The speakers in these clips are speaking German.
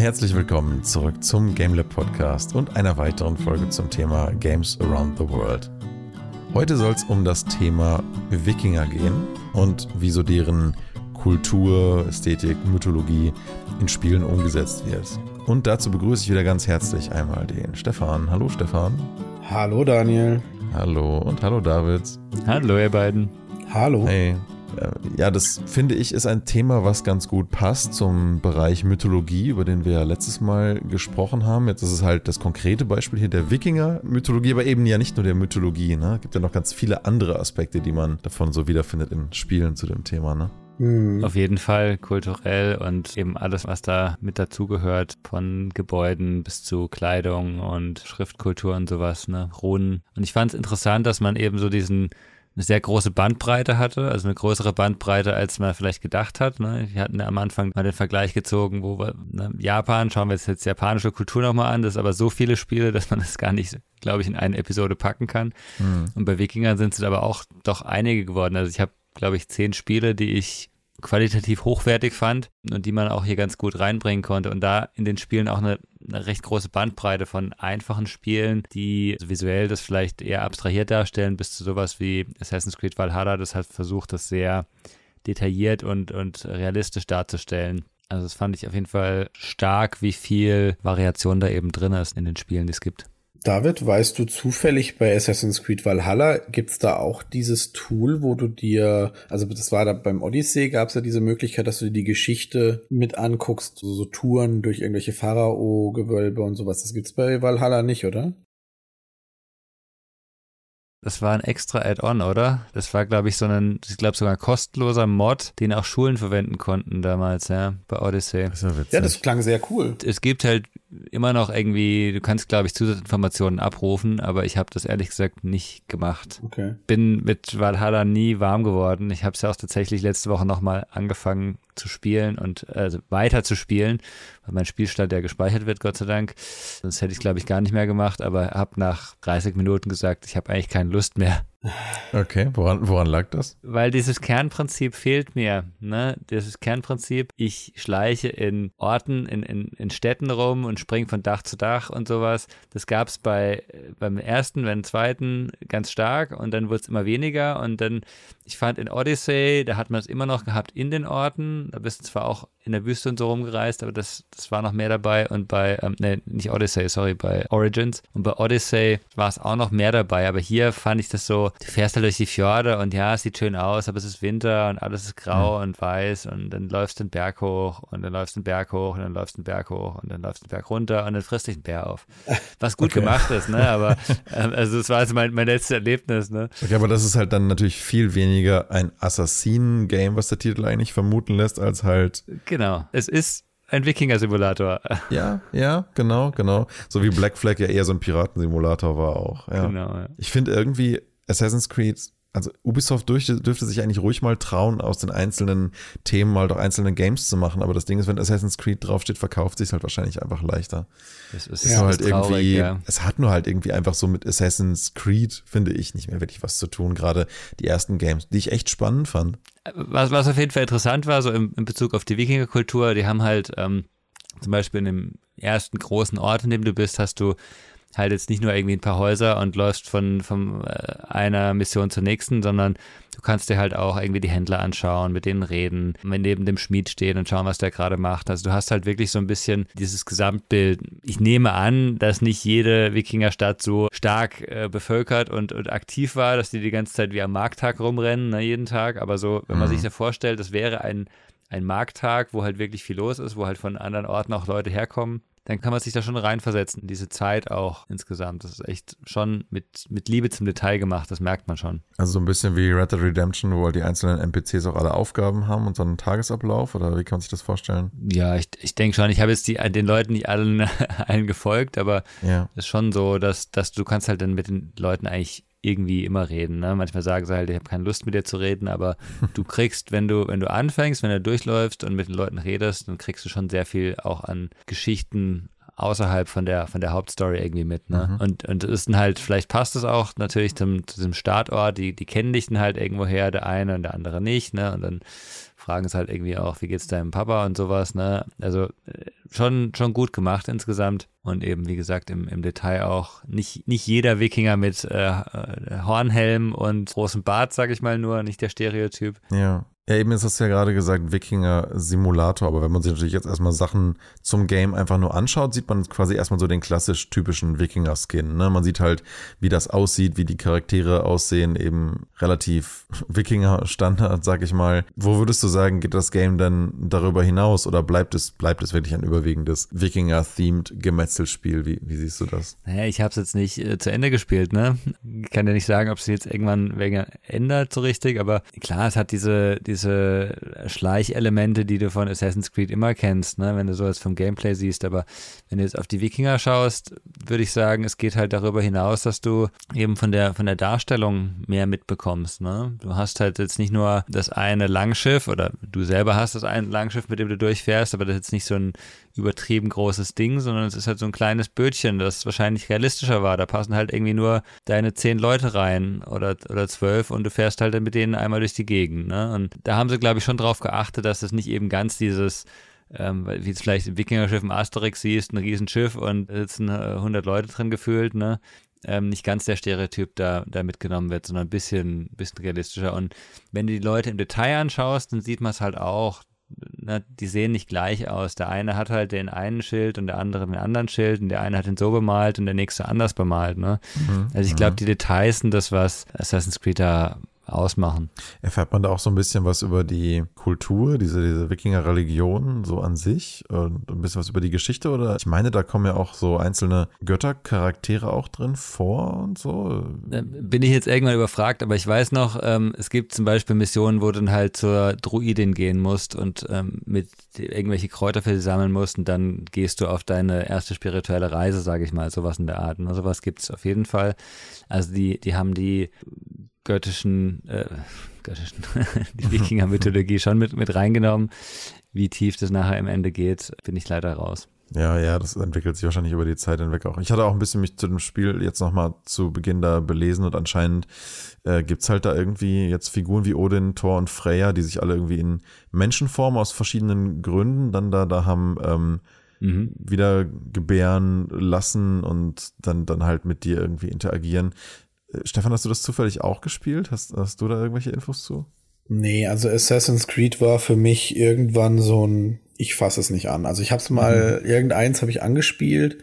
Herzlich willkommen zurück zum GameLab Podcast und einer weiteren Folge zum Thema Games Around the World. Heute soll es um das Thema Wikinger gehen und wieso deren Kultur, Ästhetik, Mythologie in Spielen umgesetzt wird. Und dazu begrüße ich wieder ganz herzlich einmal den Stefan. Hallo Stefan. Hallo Daniel. Hallo und hallo David. Hallo ihr beiden. Hallo. Hey. Ja, das finde ich ist ein Thema, was ganz gut passt zum Bereich Mythologie, über den wir ja letztes Mal gesprochen haben. Jetzt ist es halt das konkrete Beispiel hier der Wikinger-Mythologie, aber eben ja nicht nur der Mythologie. Ne? Es gibt ja noch ganz viele andere Aspekte, die man davon so wiederfindet in Spielen zu dem Thema. Ne? Mhm. Auf jeden Fall kulturell und eben alles, was da mit dazugehört, von Gebäuden bis zu Kleidung und Schriftkultur und sowas, ne, Runen. Und ich fand es interessant, dass man eben so diesen eine sehr große Bandbreite hatte, also eine größere Bandbreite, als man vielleicht gedacht hat. Ne? Wir hatten ja am Anfang mal den Vergleich gezogen, wo wir, ne, Japan, schauen wir uns jetzt japanische Kultur nochmal an, das ist aber so viele Spiele, dass man das gar nicht, glaube ich, in eine Episode packen kann. Mhm. Und bei Wikingern sind es aber auch doch einige geworden. Also ich habe, glaube ich, zehn Spiele, die ich qualitativ hochwertig fand und die man auch hier ganz gut reinbringen konnte. Und da in den Spielen auch eine, eine recht große Bandbreite von einfachen Spielen, die visuell das vielleicht eher abstrahiert darstellen, bis zu sowas wie Assassin's Creed Valhalla, das hat versucht, das sehr detailliert und, und realistisch darzustellen. Also das fand ich auf jeden Fall stark, wie viel Variation da eben drin ist in den Spielen, die es gibt. David, weißt du zufällig bei Assassin's Creed Valhalla, gibt's da auch dieses Tool, wo du dir, also das war da beim Odyssey, gab's ja diese Möglichkeit, dass du dir die Geschichte mit anguckst, so, so Touren durch irgendwelche Pharao-Gewölbe und sowas. Das gibt's bei Valhalla nicht, oder? Das war ein extra Add-on, oder? Das war, glaube ich, so ein, ich glaube sogar ein kostenloser Mod, den auch Schulen verwenden konnten damals, ja, bei Odyssey. Das ja, das klang sehr cool. Es gibt halt immer noch irgendwie, du kannst, glaube ich, Zusatzinformationen abrufen, aber ich habe das ehrlich gesagt nicht gemacht. Okay. Bin mit Valhalla nie warm geworden. Ich habe es ja auch tatsächlich letzte Woche nochmal angefangen zu spielen und also weiter zu spielen, weil mein Spielstand ja gespeichert wird, Gott sei Dank. Sonst hätte ich glaube ich gar nicht mehr gemacht, aber habe nach 30 Minuten gesagt, ich habe eigentlich keine Lust mehr. Okay, woran, woran lag das? Weil dieses Kernprinzip fehlt mir. Ne? Dieses Kernprinzip, ich schleiche in Orten, in, in, in Städten rum und springe von Dach zu Dach und sowas. Das gab es bei, beim ersten, beim zweiten ganz stark und dann wurde es immer weniger. Und dann, ich fand in Odyssey, da hat man es immer noch gehabt in den Orten. Da bist du zwar auch in der Wüste und so rumgereist, aber das, das war noch mehr dabei. Und bei, ähm, ne, nicht Odyssey, sorry, bei Origins. Und bei Odyssey war es auch noch mehr dabei. Aber hier fand ich das so, du fährst halt durch die Fjorde und ja, es sieht schön aus, aber es ist Winter und alles ist grau mhm. und weiß und dann läufst du den Berg hoch und dann läufst du den Berg hoch und dann läufst du den Berg hoch und dann läufst du den Berg runter und dann frisst dich ein Bär auf. Was gut okay. gemacht ist, ne? Aber ähm, also das war also mein, mein letztes Erlebnis, ne? Okay, aber das ist halt dann natürlich viel weniger ein Assassinen-Game, was der Titel eigentlich vermuten lässt, als halt Genau. Es ist ein Wikinger-Simulator. Ja, ja, genau, genau. So wie Black Flag ja eher so ein Piratensimulator war auch. Ja. Genau, ja. Ich finde irgendwie Assassin's Creed also Ubisoft dürfte, dürfte sich eigentlich ruhig mal trauen, aus den einzelnen Themen mal doch einzelne Games zu machen. Aber das Ding ist, wenn Assassin's Creed draufsteht, verkauft sich halt wahrscheinlich einfach leichter. Das ist ja, halt traurig, irgendwie, ja. es hat nur halt irgendwie einfach so mit Assassin's Creed, finde ich, nicht mehr wirklich was zu tun. Gerade die ersten Games, die ich echt spannend fand. Was, was auf jeden Fall interessant war, so in, in Bezug auf die Wikingerkultur, die haben halt ähm, zum Beispiel in dem ersten großen Ort, in dem du bist, hast du halt jetzt nicht nur irgendwie ein paar Häuser und läufst von, von äh, einer Mission zur nächsten, sondern du kannst dir halt auch irgendwie die Händler anschauen, mit denen reden, neben dem Schmied stehen und schauen, was der gerade macht. Also du hast halt wirklich so ein bisschen dieses Gesamtbild. Ich nehme an, dass nicht jede Wikingerstadt so stark äh, bevölkert und, und aktiv war, dass die die ganze Zeit wie am Markttag rumrennen, ne, jeden Tag. Aber so, wenn man mhm. sich da vorstellt, das wäre ein ein Markttag, wo halt wirklich viel los ist, wo halt von anderen Orten auch Leute herkommen dann kann man sich da schon reinversetzen, diese Zeit auch insgesamt. Das ist echt schon mit, mit Liebe zum Detail gemacht, das merkt man schon. Also so ein bisschen wie Red Dead Redemption, wo halt die einzelnen NPCs auch alle Aufgaben haben und so einen Tagesablauf oder wie kann man sich das vorstellen? Ja, ich, ich denke schon, ich habe jetzt die, den Leuten nicht allen, allen gefolgt, aber es ja. ist schon so, dass, dass du kannst halt dann mit den Leuten eigentlich irgendwie immer reden. Ne? Manchmal sagen sie halt, ich habe keine Lust mit dir zu reden, aber du kriegst, wenn du, wenn du anfängst, wenn du durchläufst und mit den Leuten redest, dann kriegst du schon sehr viel auch an Geschichten außerhalb von der, von der Hauptstory irgendwie mit. Ne? Mhm. Und, und ist dann halt, vielleicht passt es auch natürlich zum, zu diesem Startort, die, die kennen dich dann halt irgendwo her, der eine und der andere nicht, ne? Und dann fragen es halt irgendwie auch, wie geht's deinem Papa und sowas, ne? Also äh, schon, schon gut gemacht insgesamt. Und eben, wie gesagt, im, im Detail auch nicht, nicht jeder Wikinger mit äh, äh Hornhelm und großem Bart, sag ich mal nur, nicht der Stereotyp. Ja. Ja, eben ist das ja gerade gesagt, Wikinger-Simulator, aber wenn man sich natürlich jetzt erstmal Sachen zum Game einfach nur anschaut, sieht man quasi erstmal so den klassisch typischen Wikinger-Skin. Ne? Man sieht halt, wie das aussieht, wie die Charaktere aussehen, eben relativ Wikinger-Standard, sag ich mal. Wo würdest du sagen, geht das Game denn darüber hinaus oder bleibt es, bleibt es wirklich ein überwiegendes Wikinger-themed Gemetzelspiel? Wie, wie siehst du das? Naja, ich habe es jetzt nicht äh, zu Ende gespielt, ne? Ich kann ja nicht sagen, ob es jetzt irgendwann ändert so richtig, aber klar, es hat diese, diese diese Schleichelemente, die du von Assassin's Creed immer kennst, ne? wenn du sowas vom Gameplay siehst. Aber wenn du jetzt auf die Wikinger schaust, würde ich sagen, es geht halt darüber hinaus, dass du eben von der, von der Darstellung mehr mitbekommst. Ne? Du hast halt jetzt nicht nur das eine Langschiff oder du selber hast das eine Langschiff, mit dem du durchfährst, aber das ist jetzt nicht so ein übertrieben großes Ding, sondern es ist halt so ein kleines Bötchen, das wahrscheinlich realistischer war. Da passen halt irgendwie nur deine zehn Leute rein oder, oder zwölf und du fährst halt mit denen einmal durch die Gegend. Ne? Und da haben sie, glaube ich, schon drauf geachtet, dass es nicht eben ganz dieses ähm, wie es vielleicht im Wikingerschiff im Asterix siehst, ein Riesenschiff und sitzen 100 Leute drin gefühlt, ne? Ähm, nicht ganz der Stereotyp da, da mitgenommen wird, sondern ein bisschen, bisschen realistischer. Und wenn du die Leute im Detail anschaust, dann sieht man es halt auch na, die sehen nicht gleich aus. Der eine hat halt den einen Schild und der andere den anderen Schild und der eine hat ihn so bemalt und der nächste anders bemalt. Ne? Mhm. Also ich glaube, mhm. die Details sind das, was Assassin's Creed da ausmachen. Erfährt man da auch so ein bisschen was über die Kultur, diese, diese Wikinger-Religion so an sich und ein bisschen was über die Geschichte oder ich meine, da kommen ja auch so einzelne Göttercharaktere auch drin vor und so. Ähm, bin ich jetzt irgendwann überfragt, aber ich weiß noch, ähm, es gibt zum Beispiel Missionen, wo du dann halt zur Druidin gehen musst und ähm, mit irgendwelche Kräuter für sie sammeln musst und dann gehst du auf deine erste spirituelle Reise, sage ich mal, sowas in der Art. Und ne? sowas gibt es auf jeden Fall. Also die, die haben die göttischen, äh, göttischen die Wikinger-Mythologie schon mit, mit reingenommen. Wie tief das nachher im Ende geht, bin ich leider raus. Ja, ja, das entwickelt sich wahrscheinlich über die Zeit hinweg auch. Ich hatte auch ein bisschen mich zu dem Spiel jetzt nochmal zu Beginn da belesen und anscheinend äh, gibt es halt da irgendwie jetzt Figuren wie Odin, Thor und Freya, die sich alle irgendwie in Menschenform aus verschiedenen Gründen dann da, da haben ähm, mhm. wieder gebären lassen und dann, dann halt mit dir irgendwie interagieren. Äh, Stefan, hast du das zufällig auch gespielt? Hast, hast du da irgendwelche Infos zu? Nee, also Assassin's Creed war für mich irgendwann so ein, ich fasse es nicht an. Also ich habe es mal, mhm. irgendeins habe ich angespielt.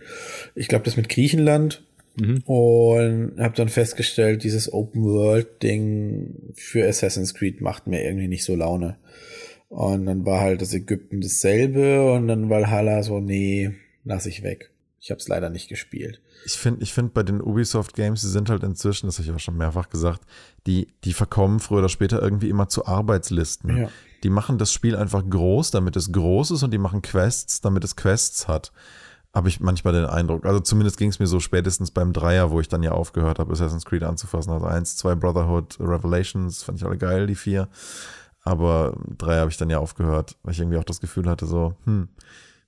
Ich glaube, das mit Griechenland. Mhm. Und habe dann festgestellt, dieses Open World Ding für Assassin's Creed macht mir irgendwie nicht so Laune. Und dann war halt das Ägypten dasselbe und dann Valhalla so, nee, lass ich weg. Ich habe es leider nicht gespielt. Ich finde, ich finde bei den Ubisoft Games, die sind halt inzwischen, das habe ich auch schon mehrfach gesagt, die, die verkommen früher oder später irgendwie immer zu Arbeitslisten. Ja. Die machen das Spiel einfach groß, damit es groß ist und die machen Quests, damit es Quests hat. Habe ich manchmal den Eindruck. Also zumindest ging es mir so spätestens beim Dreier, wo ich dann ja aufgehört habe, Assassin's Creed anzufassen. Also eins, zwei Brotherhood, Revelations, fand ich alle geil, die vier. Aber drei habe ich dann ja aufgehört, weil ich irgendwie auch das Gefühl hatte, so, hm,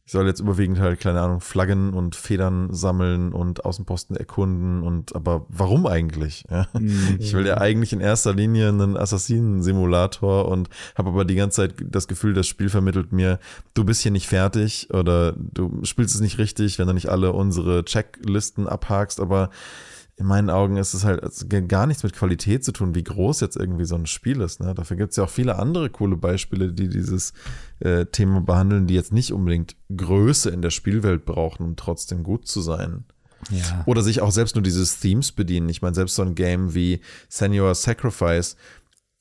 ich soll jetzt überwiegend halt, keine Ahnung, Flaggen und Federn sammeln und Außenposten erkunden und aber warum eigentlich? Ja? Mhm. Ich will ja eigentlich in erster Linie einen Assassinen-Simulator und habe aber die ganze Zeit das Gefühl, das Spiel vermittelt mir, du bist hier nicht fertig oder du spielst es nicht richtig, wenn du nicht alle unsere Checklisten abhakst, aber in meinen Augen ist es halt gar nichts mit Qualität zu tun, wie groß jetzt irgendwie so ein Spiel ist. Ne? Dafür gibt es ja auch viele andere coole Beispiele, die dieses äh, Thema behandeln, die jetzt nicht unbedingt Größe in der Spielwelt brauchen, um trotzdem gut zu sein. Ja. Oder sich auch selbst nur dieses Themes bedienen. Ich meine, selbst so ein Game wie Senior Sacrifice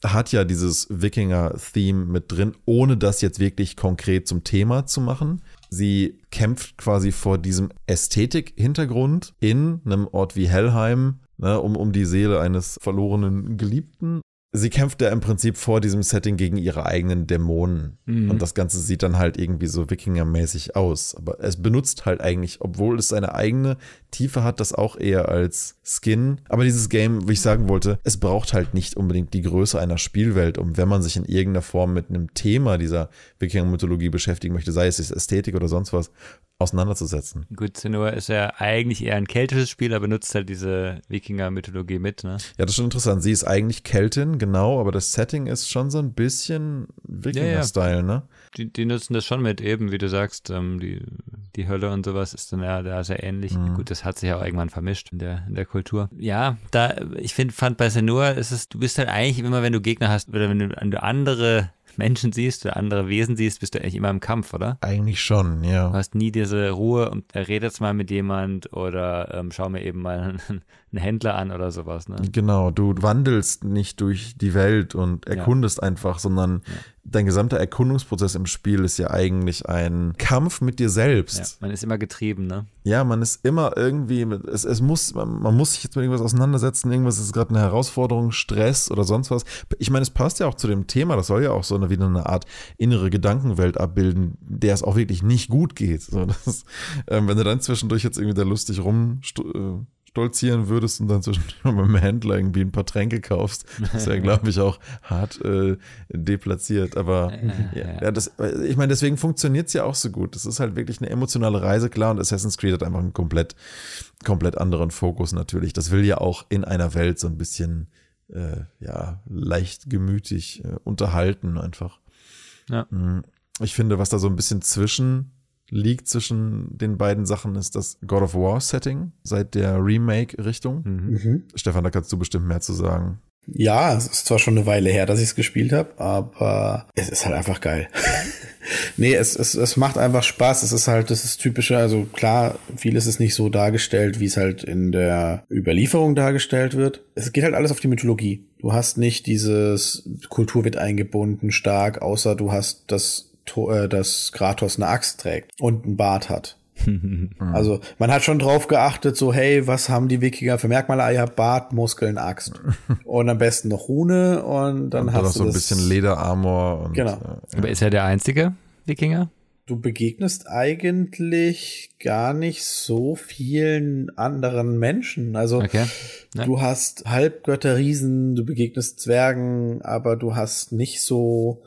hat ja dieses Wikinger-Theme mit drin, ohne das jetzt wirklich konkret zum Thema zu machen. Sie kämpft quasi vor diesem Ästhetik-Hintergrund in einem Ort wie Hellheim, ne, um, um die Seele eines verlorenen Geliebten. sie kämpft ja im Prinzip vor diesem Setting gegen ihre eigenen Dämonen. Mhm. Und das Ganze sieht dann halt irgendwie so Wikinger-mäßig aus. Aber es benutzt halt eigentlich, obwohl es seine eigene Tiefe hat, das auch eher als Skin. Aber dieses Game, wie ich sagen wollte, es braucht halt nicht unbedingt die Größe einer Spielwelt, um wenn man sich in irgendeiner Form mit einem Thema dieser Wikinger-Mythologie beschäftigen möchte, sei es Ästhetik oder sonst was, auseinanderzusetzen. Gut, Senua ist ja eigentlich eher ein keltisches Spiel, aber benutzt halt diese Wikinger-Mythologie mit, ne? Ja, das ist schon interessant. Sie ist eigentlich Keltin, genau, aber das Setting ist schon so ein bisschen Wikinger-Style, ja, ja. ne? Die, die, nutzen das schon mit, eben, wie du sagst, ähm, die, die Hölle und sowas ist dann ja da sehr ähnlich. Mhm. Gut, das hat sich auch irgendwann vermischt in der, in der Kultur. Ja, da, ich finde, fand bei Senua ist es, du bist halt eigentlich immer, wenn du Gegner hast oder wenn du, wenn du andere Menschen siehst oder andere Wesen siehst, bist du eigentlich immer im Kampf, oder? Eigentlich schon, ja. Du hast nie diese Ruhe und redest mal mit jemand oder ähm, schau mir eben mal einen, einen Händler an oder sowas. Ne? Genau, du wandelst nicht durch die Welt und erkundest ja. einfach, sondern ja. Dein gesamter Erkundungsprozess im Spiel ist ja eigentlich ein Kampf mit dir selbst. Ja, man ist immer getrieben, ne? Ja, man ist immer irgendwie, es, es muss, man, man muss sich jetzt mit irgendwas auseinandersetzen, irgendwas ist gerade eine Herausforderung, Stress oder sonst was. Ich meine, es passt ja auch zu dem Thema, das soll ja auch so eine, wieder eine Art innere Gedankenwelt abbilden, der es auch wirklich nicht gut geht. So, das, ähm, wenn du dann zwischendurch jetzt irgendwie da lustig rum äh, stolzieren würdest und dann zwischendurch beim Händler irgendwie ein paar Tränke kaufst, ist ja, glaube ich, auch hart äh, deplatziert. Aber ja, ja, das, ich meine, deswegen funktioniert es ja auch so gut. Das ist halt wirklich eine emotionale Reise, klar, und Assassin's Creed hat einfach einen komplett, komplett anderen Fokus natürlich. Das will ja auch in einer Welt so ein bisschen, äh, ja, leicht gemütig äh, unterhalten einfach. Ja. Mhm. Ich finde, was da so ein bisschen zwischen liegt zwischen den beiden Sachen, ist das God of War Setting seit der Remake-Richtung. Mhm. mhm. Stefan, da kannst du bestimmt mehr zu sagen. Ja, es ist zwar schon eine Weile her, dass ich es gespielt habe, aber es ist halt einfach geil. nee, es, es, es macht einfach Spaß. Es ist halt, das ist typische, also klar, vieles ist nicht so dargestellt, wie es halt in der Überlieferung dargestellt wird. Es geht halt alles auf die Mythologie. Du hast nicht dieses Kultur wird eingebunden stark, außer du hast das dass Kratos eine Axt trägt und einen Bart hat. also man hat schon drauf geachtet, so hey, was haben die Wikinger für Merkmale? Ah ja, Bart, Muskeln, Axt. und am besten noch Rune und dann und hast du so ein bisschen Lederarmor. Und, genau. Äh, Aber ist er der einzige Wikinger? Du begegnest eigentlich gar nicht so vielen anderen Menschen. Also okay. ja. du hast Halbgötter, Riesen, du begegnest Zwergen, aber du hast nicht so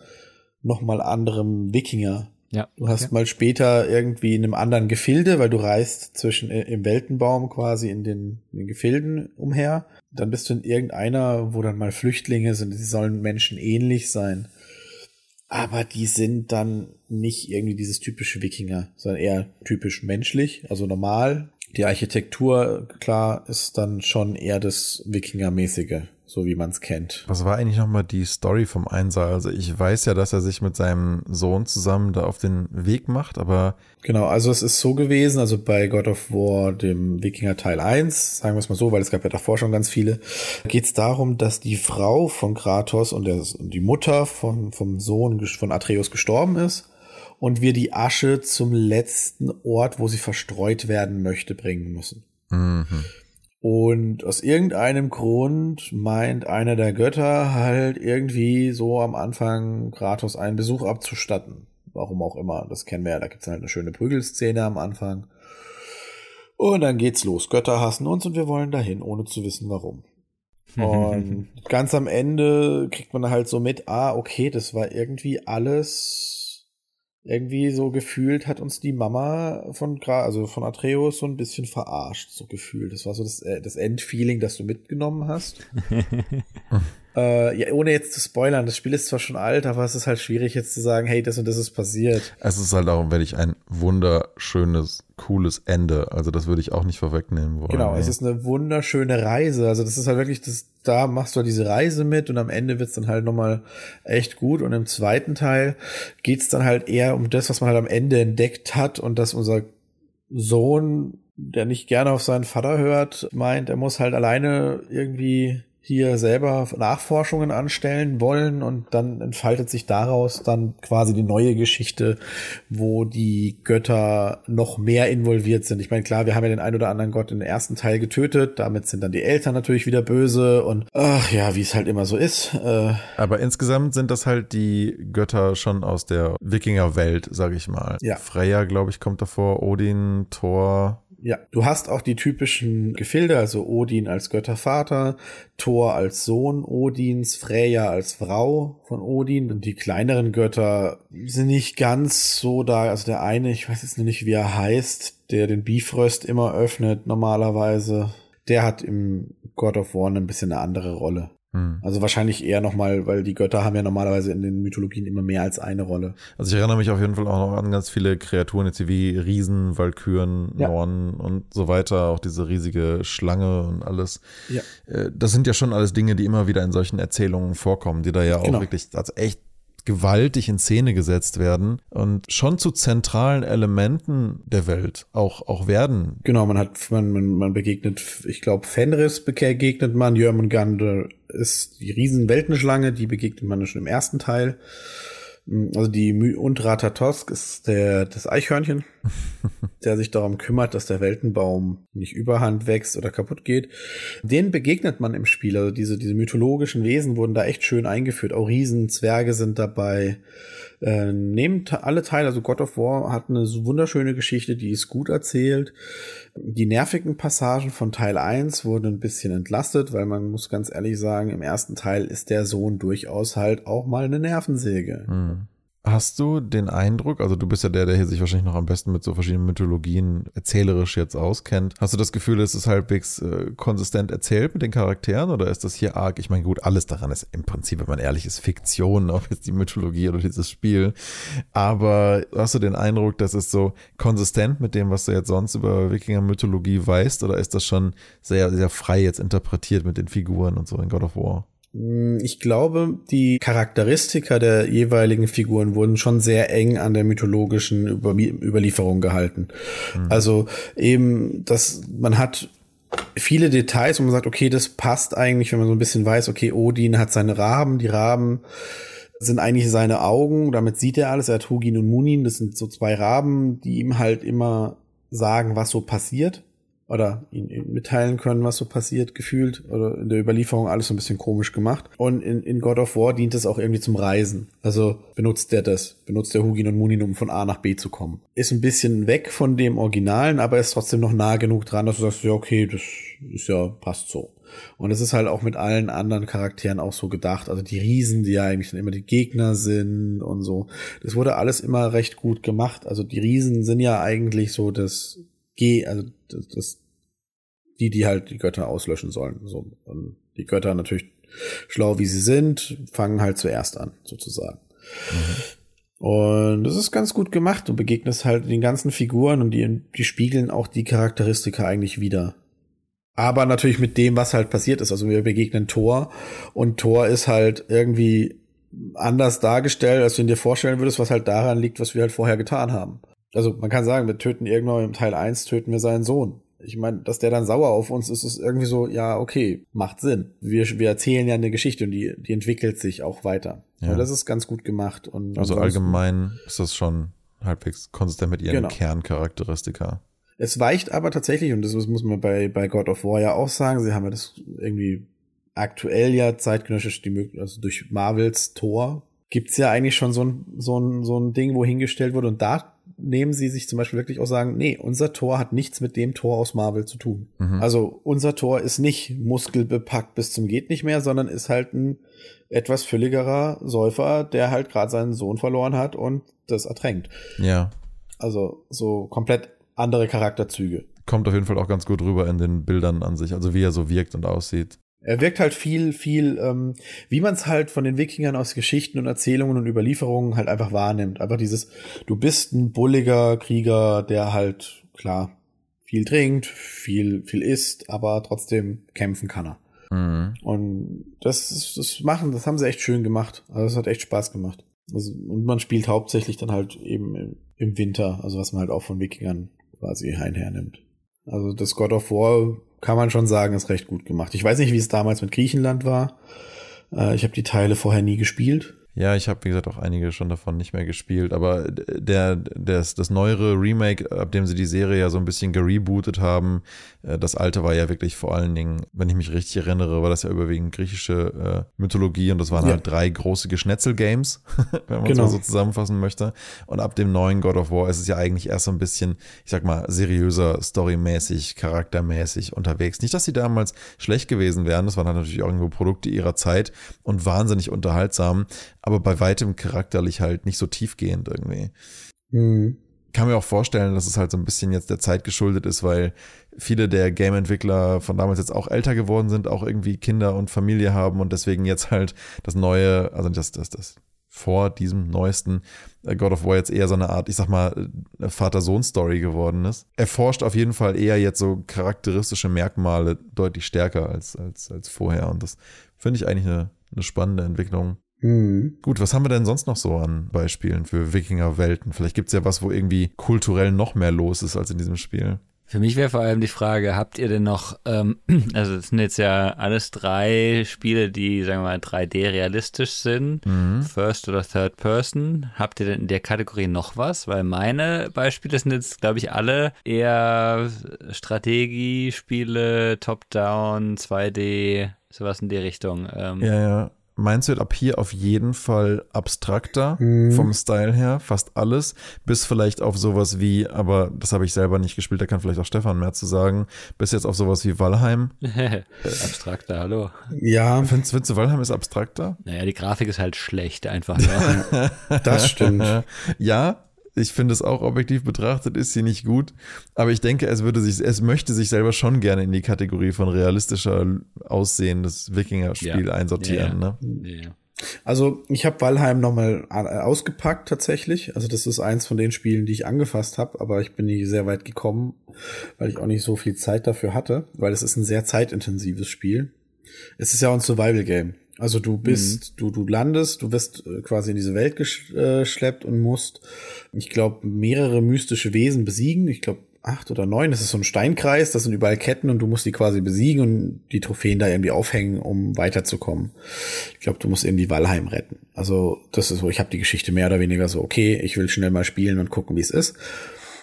nochmal anderem Wikinger. Ja. Du hast okay. mal später irgendwie in einem anderen Gefilde, weil du reist zwischen äh, im Weltenbaum quasi in den, in den Gefilden umher. Dann bist du in irgendeiner, wo dann mal Flüchtlinge sind, die sollen Menschen ähnlich sein. Aber die sind dann nicht irgendwie dieses typische Wikinger, sondern eher typisch menschlich, also normal. Die Architektur, klar, ist dann schon eher das Wikinger-mäßige so wie man es kennt. Was war eigentlich nochmal die Story vom Einser? Also ich weiß ja, dass er sich mit seinem Sohn zusammen da auf den Weg macht, aber. Genau, also es ist so gewesen, also bei God of War, dem Wikinger Teil 1, sagen wir es mal so, weil es gab ja davor schon ganz viele, geht es darum, dass die Frau von Kratos und, der, und die Mutter von, vom Sohn von Atreus gestorben ist und wir die Asche zum letzten Ort, wo sie verstreut werden möchte, bringen müssen. Mhm. Und aus irgendeinem Grund meint einer der Götter halt irgendwie so am Anfang Kratos einen Besuch abzustatten. Warum auch immer, das kennen wir ja, da gibt's halt eine schöne Prügelszene am Anfang. Und dann geht's los. Götter hassen uns und wir wollen dahin, ohne zu wissen warum. Und ganz am Ende kriegt man halt so mit, ah, okay, das war irgendwie alles irgendwie so gefühlt hat uns die Mama von also von Atreus so ein bisschen verarscht, so gefühlt. Das war so das, äh, das Endfeeling, das du mitgenommen hast. äh, ja, ohne jetzt zu spoilern, das Spiel ist zwar schon alt, aber es ist halt schwierig jetzt zu sagen, hey, das und das ist passiert. Es ist halt auch wirklich ein wunderschönes cooles Ende. Also das würde ich auch nicht vorwegnehmen wollen. Genau, es ist eine wunderschöne Reise. Also das ist halt wirklich, das, da machst du halt diese Reise mit und am Ende wird's dann halt nochmal echt gut. Und im zweiten Teil geht's dann halt eher um das, was man halt am Ende entdeckt hat und dass unser Sohn, der nicht gerne auf seinen Vater hört, meint, er muss halt alleine irgendwie hier selber Nachforschungen anstellen wollen und dann entfaltet sich daraus dann quasi die neue Geschichte, wo die Götter noch mehr involviert sind. Ich meine, klar, wir haben ja den ein oder anderen Gott im ersten Teil getötet, damit sind dann die Eltern natürlich wieder böse und ach ja, wie es halt immer so ist. Äh, Aber insgesamt sind das halt die Götter schon aus der Wikingerwelt, sag ich mal. Ja. Freya, glaube ich, kommt davor, Odin, Thor, ja, du hast auch die typischen Gefilde, also Odin als Göttervater, Thor als Sohn Odins, Freya als Frau von Odin und die kleineren Götter sind nicht ganz so da. Also der eine, ich weiß jetzt nicht, wie er heißt, der den Bifröst immer öffnet normalerweise, der hat im God of War ein bisschen eine andere Rolle. Hm. Also wahrscheinlich eher nochmal, weil die Götter haben ja normalerweise in den Mythologien immer mehr als eine Rolle. Also ich erinnere mich auf jeden Fall auch noch an ganz viele Kreaturen, jetzt wie Riesen, Walküren, Ja. Nornen und so weiter, auch diese riesige Schlange und alles. Ja. Äh, Das sind ja schon alles Dinge, die immer wieder in solchen Erzählungen vorkommen, die da ja auch Genau. wirklich als echt gewaltig in Szene gesetzt werden und schon zu zentralen Elementen der Welt auch, auch werden. Genau, man hat, man, man, man begegnet, ich glaube, Fenris begegnet man, Jörmungandr ist die Riesenweltenschlange, die begegnet man schon im ersten Teil. Also die und Ratatosk ist der, das Eichhörnchen, der sich darum kümmert, dass der Weltenbaum nicht überhand wächst oder kaputt geht. Den begegnet man im Spiel. Also diese, diese mythologischen Wesen wurden da echt schön eingeführt. Auch Riesen, Zwerge sind dabei. Äh, nehmt alle Teile, also God of War hat eine wunderschöne Geschichte, die ist gut erzählt. Die nervigen Passagen von Teil 1 wurden ein bisschen entlastet, weil man muss ganz ehrlich sagen, im ersten Teil ist der Sohn durchaus halt auch mal eine Nervensäge. Hm. Hast du den Eindruck, also du bist ja der, der hier sich wahrscheinlich noch am besten mit so verschiedenen Mythologien erzählerisch jetzt auskennt. Hast du das Gefühl, es ist halbwegs äh, konsistent erzählt mit den Charakteren oder ist das hier arg? Ich meine, gut, alles daran ist im Prinzip, wenn man ehrlich ist, Fiktion, ob jetzt die Mythologie oder dieses Spiel. Aber hast du den Eindruck, das ist so konsistent mit dem, was du jetzt sonst über Wikinger-Mythologie weißt oder ist das schon sehr, sehr frei jetzt interpretiert mit den Figuren und so in God of War? Mm, Ich glaube, die Charakteristika der jeweiligen Figuren wurden schon sehr eng an der mythologischen Über Überlieferung gehalten. Also eben, dass man hat viele Details, wo man sagt, okay, das passt eigentlich, wenn man so ein bisschen weiß, okay, Odin hat seine Raben, die Raben sind eigentlich seine Augen, damit sieht er alles. Er hat Hugin und Munin, das sind so zwei Raben, die ihm halt immer sagen, was so passiert oder ihn, ihn mitteilen können, was so passiert, gefühlt. Oder in der Überlieferung alles so ein bisschen komisch gemacht. Und in, in God of War dient es auch irgendwie zum Reisen. Also benutzt der das, benutzt der Hugin und Munin, um von A nach B zu kommen. Ist ein bisschen weg von dem Originalen, aber ist trotzdem noch nah genug dran, dass du sagst, ja, okay, das ist ja, passt so. Und es ist halt auch mit allen anderen Charakteren auch so gedacht. Also die Riesen, die ja eigentlich dann immer die Gegner sind und so. Das wurde alles immer recht gut gemacht. Also die Riesen sind ja eigentlich so das G, also das, das die, die halt die Götter auslöschen sollen. So. Und die Götter natürlich schlau wie sie sind, fangen halt zuerst an, sozusagen. Und das ist ganz gut gemacht. Du begegnest halt den ganzen Figuren und die, die spiegeln auch die Charakteristika eigentlich wieder. Aber natürlich mit dem, was halt passiert ist. Also wir begegnen Thor und Thor ist halt irgendwie anders dargestellt, als du ihn dir vorstellen würdest, was halt daran liegt, was wir halt vorher getan haben. Also man kann sagen, wir töten irgendwann im Teil 1 töten wir seinen Sohn. Ich meine, dass der dann sauer auf uns ist, ist irgendwie so, ja, okay, macht Sinn. Wir, wir erzählen ja eine Geschichte und die, die entwickelt sich auch weiter. Ja. Und das ist ganz gut gemacht. Und Also allgemein ist das schon halbwegs konsistent mit ihren Genau. Kerncharakteristika. Es weicht aber tatsächlich, und das muss man bei, bei God of War ja auch sagen, sie haben ja das irgendwie aktuell ja zeitgenössisch die Möglichkeit, also durch Marvels Tor gibt's ja eigentlich schon so ein, so ein, so ein Ding, wo hingestellt wurde und da nehmen sie sich zum Beispiel wirklich auch sagen, nee, unser Tor hat nichts mit dem Tor aus Marvel zu tun. Mhm. Also unser Tor ist nicht muskelbepackt bis zum geht nicht mehr, sondern ist halt ein etwas fülligerer Säufer, der halt gerade seinen Sohn verloren hat und das ertränkt. Ja. Also so komplett andere Charakterzüge. Kommt auf jeden Fall auch ganz gut rüber in den Bildern an sich, also wie er so wirkt und aussieht. Er wirkt halt viel, viel, ähm, wie man es halt von den Wikingern aus Geschichten und Erzählungen und Überlieferungen halt einfach wahrnimmt. Einfach dieses, du bist ein bulliger Krieger, der halt, klar, viel trinkt, viel, viel isst, aber trotzdem kämpfen kann er. Mhm. Und das, ist- das machen, das haben sie echt schön gemacht. Also es hat echt Spaß gemacht. Also, und man spielt hauptsächlich dann halt eben im, im Winter, also was man halt auch von Wikingern quasi einhernimmt. Also das God of War kann man schon sagen, ist recht gut gemacht. Ich weiß nicht, wie es damals mit Griechenland war. Äh, ich habe die Teile vorher nie gespielt. Ja, ich habe, wie gesagt, auch einige schon davon nicht mehr gespielt, aber der, das, das neuere Remake, ab dem sie die Serie ja so ein bisschen gerebootet haben, äh, das alte war ja wirklich vor allen Dingen, wenn ich mich richtig erinnere, war das ja überwiegend griechische äh, Mythologie und das waren ja. halt drei große Geschnetzel-Games, wenn man genau. es so zusammenfassen möchte. Und ab dem neuen God of War ist es ja eigentlich erst so ein bisschen, ich sag mal, seriöser, storymäßig, charaktermäßig unterwegs. Nicht, dass sie damals schlecht gewesen wären, das waren halt natürlich auch irgendwo Produkte ihrer Zeit und wahnsinnig unterhaltsam aber bei weitem charakterlich halt nicht so tiefgehend irgendwie. Mhm. Kann mir auch vorstellen, dass es halt so ein bisschen jetzt der Zeit geschuldet ist, weil viele der Game-Entwickler von damals jetzt auch älter geworden sind, auch irgendwie Kinder und Familie haben und deswegen jetzt halt das neue, also das, das, das vor diesem neuesten äh, God of War jetzt eher so eine Art, ich sag mal, äh, Vater-Sohn-Story geworden ist. Er forscht auf jeden Fall eher jetzt so charakteristische Merkmale deutlich stärker als, als, als vorher und das finde ich eigentlich eine, eine spannende Entwicklung. Mhm. Gut, was haben wir denn sonst noch so an Beispielen für Wikinger-Welten? Vielleicht gibt es ja was, wo irgendwie kulturell noch mehr los ist als in diesem Spiel. Für mich wäre vor allem die Frage, habt ihr denn noch, ähm, also es sind jetzt ja alles drei Spiele, die, sagen wir mal, 3D realistisch sind, mhm. First oder Third Person. Habt ihr denn in der Kategorie noch was? Weil meine Beispiele sind jetzt, glaube ich, alle eher Strategiespiele, Top-Down, 2D, sowas in die Richtung. Ähm, ja, ja meins wird ab hier auf jeden Fall abstrakter mhm. vom Style her, fast alles, bis vielleicht auf sowas wie, aber das habe ich selber nicht gespielt, da kann vielleicht auch Stefan mehr zu sagen, bis jetzt auf sowas wie Valheim. abstrakter, hallo. Ja. Findest, findest du Valheim ist abstrakter? Naja, die Grafik ist halt schlecht einfach. das stimmt. ja, ich finde es auch objektiv betrachtet, ist sie nicht gut. Aber ich denke, es würde sich, es möchte sich selber schon gerne in die Kategorie von realistischer Aussehen des Wikinger-Spiel ja. einsortieren. Ja, ne? ja. Also ich habe Valheim nochmal ausgepackt tatsächlich. Also das ist eins von den Spielen, die ich angefasst habe, aber ich bin nicht sehr weit gekommen, weil ich auch nicht so viel Zeit dafür hatte, weil es ist ein sehr zeitintensives Spiel. Es ist ja auch ein Survival-Game. Also du bist, mhm. du, du landest, du wirst äh, quasi in diese Welt geschleppt und musst, ich glaube, mehrere mystische Wesen besiegen. Ich glaube, acht oder neun. Das ist so ein Steinkreis, das sind überall Ketten und du musst die quasi besiegen und die Trophäen da irgendwie aufhängen, um weiterzukommen. Ich glaube, du musst irgendwie Valheim retten. Also das ist so, ich habe die Geschichte mehr oder weniger so, okay, ich will schnell mal spielen und gucken, wie es ist.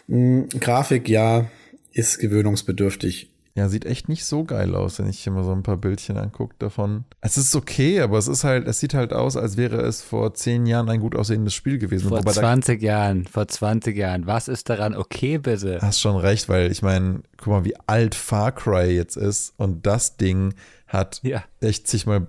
Mhm, Grafik, ja, ist gewöhnungsbedürftig. Ja, sieht echt nicht so geil aus, wenn ich hier mal so ein paar Bildchen angucke davon. Es ist okay, aber es ist halt, es sieht halt aus, als wäre es vor zehn Jahren ein gut aussehendes Spiel gewesen. Vor 20 Jahren, vor 20 Jahren. Was ist daran okay, bitte? Hast schon recht, weil ich meine, guck mal, wie alt Far Cry jetzt ist und das Ding hat ja. echt zigmal,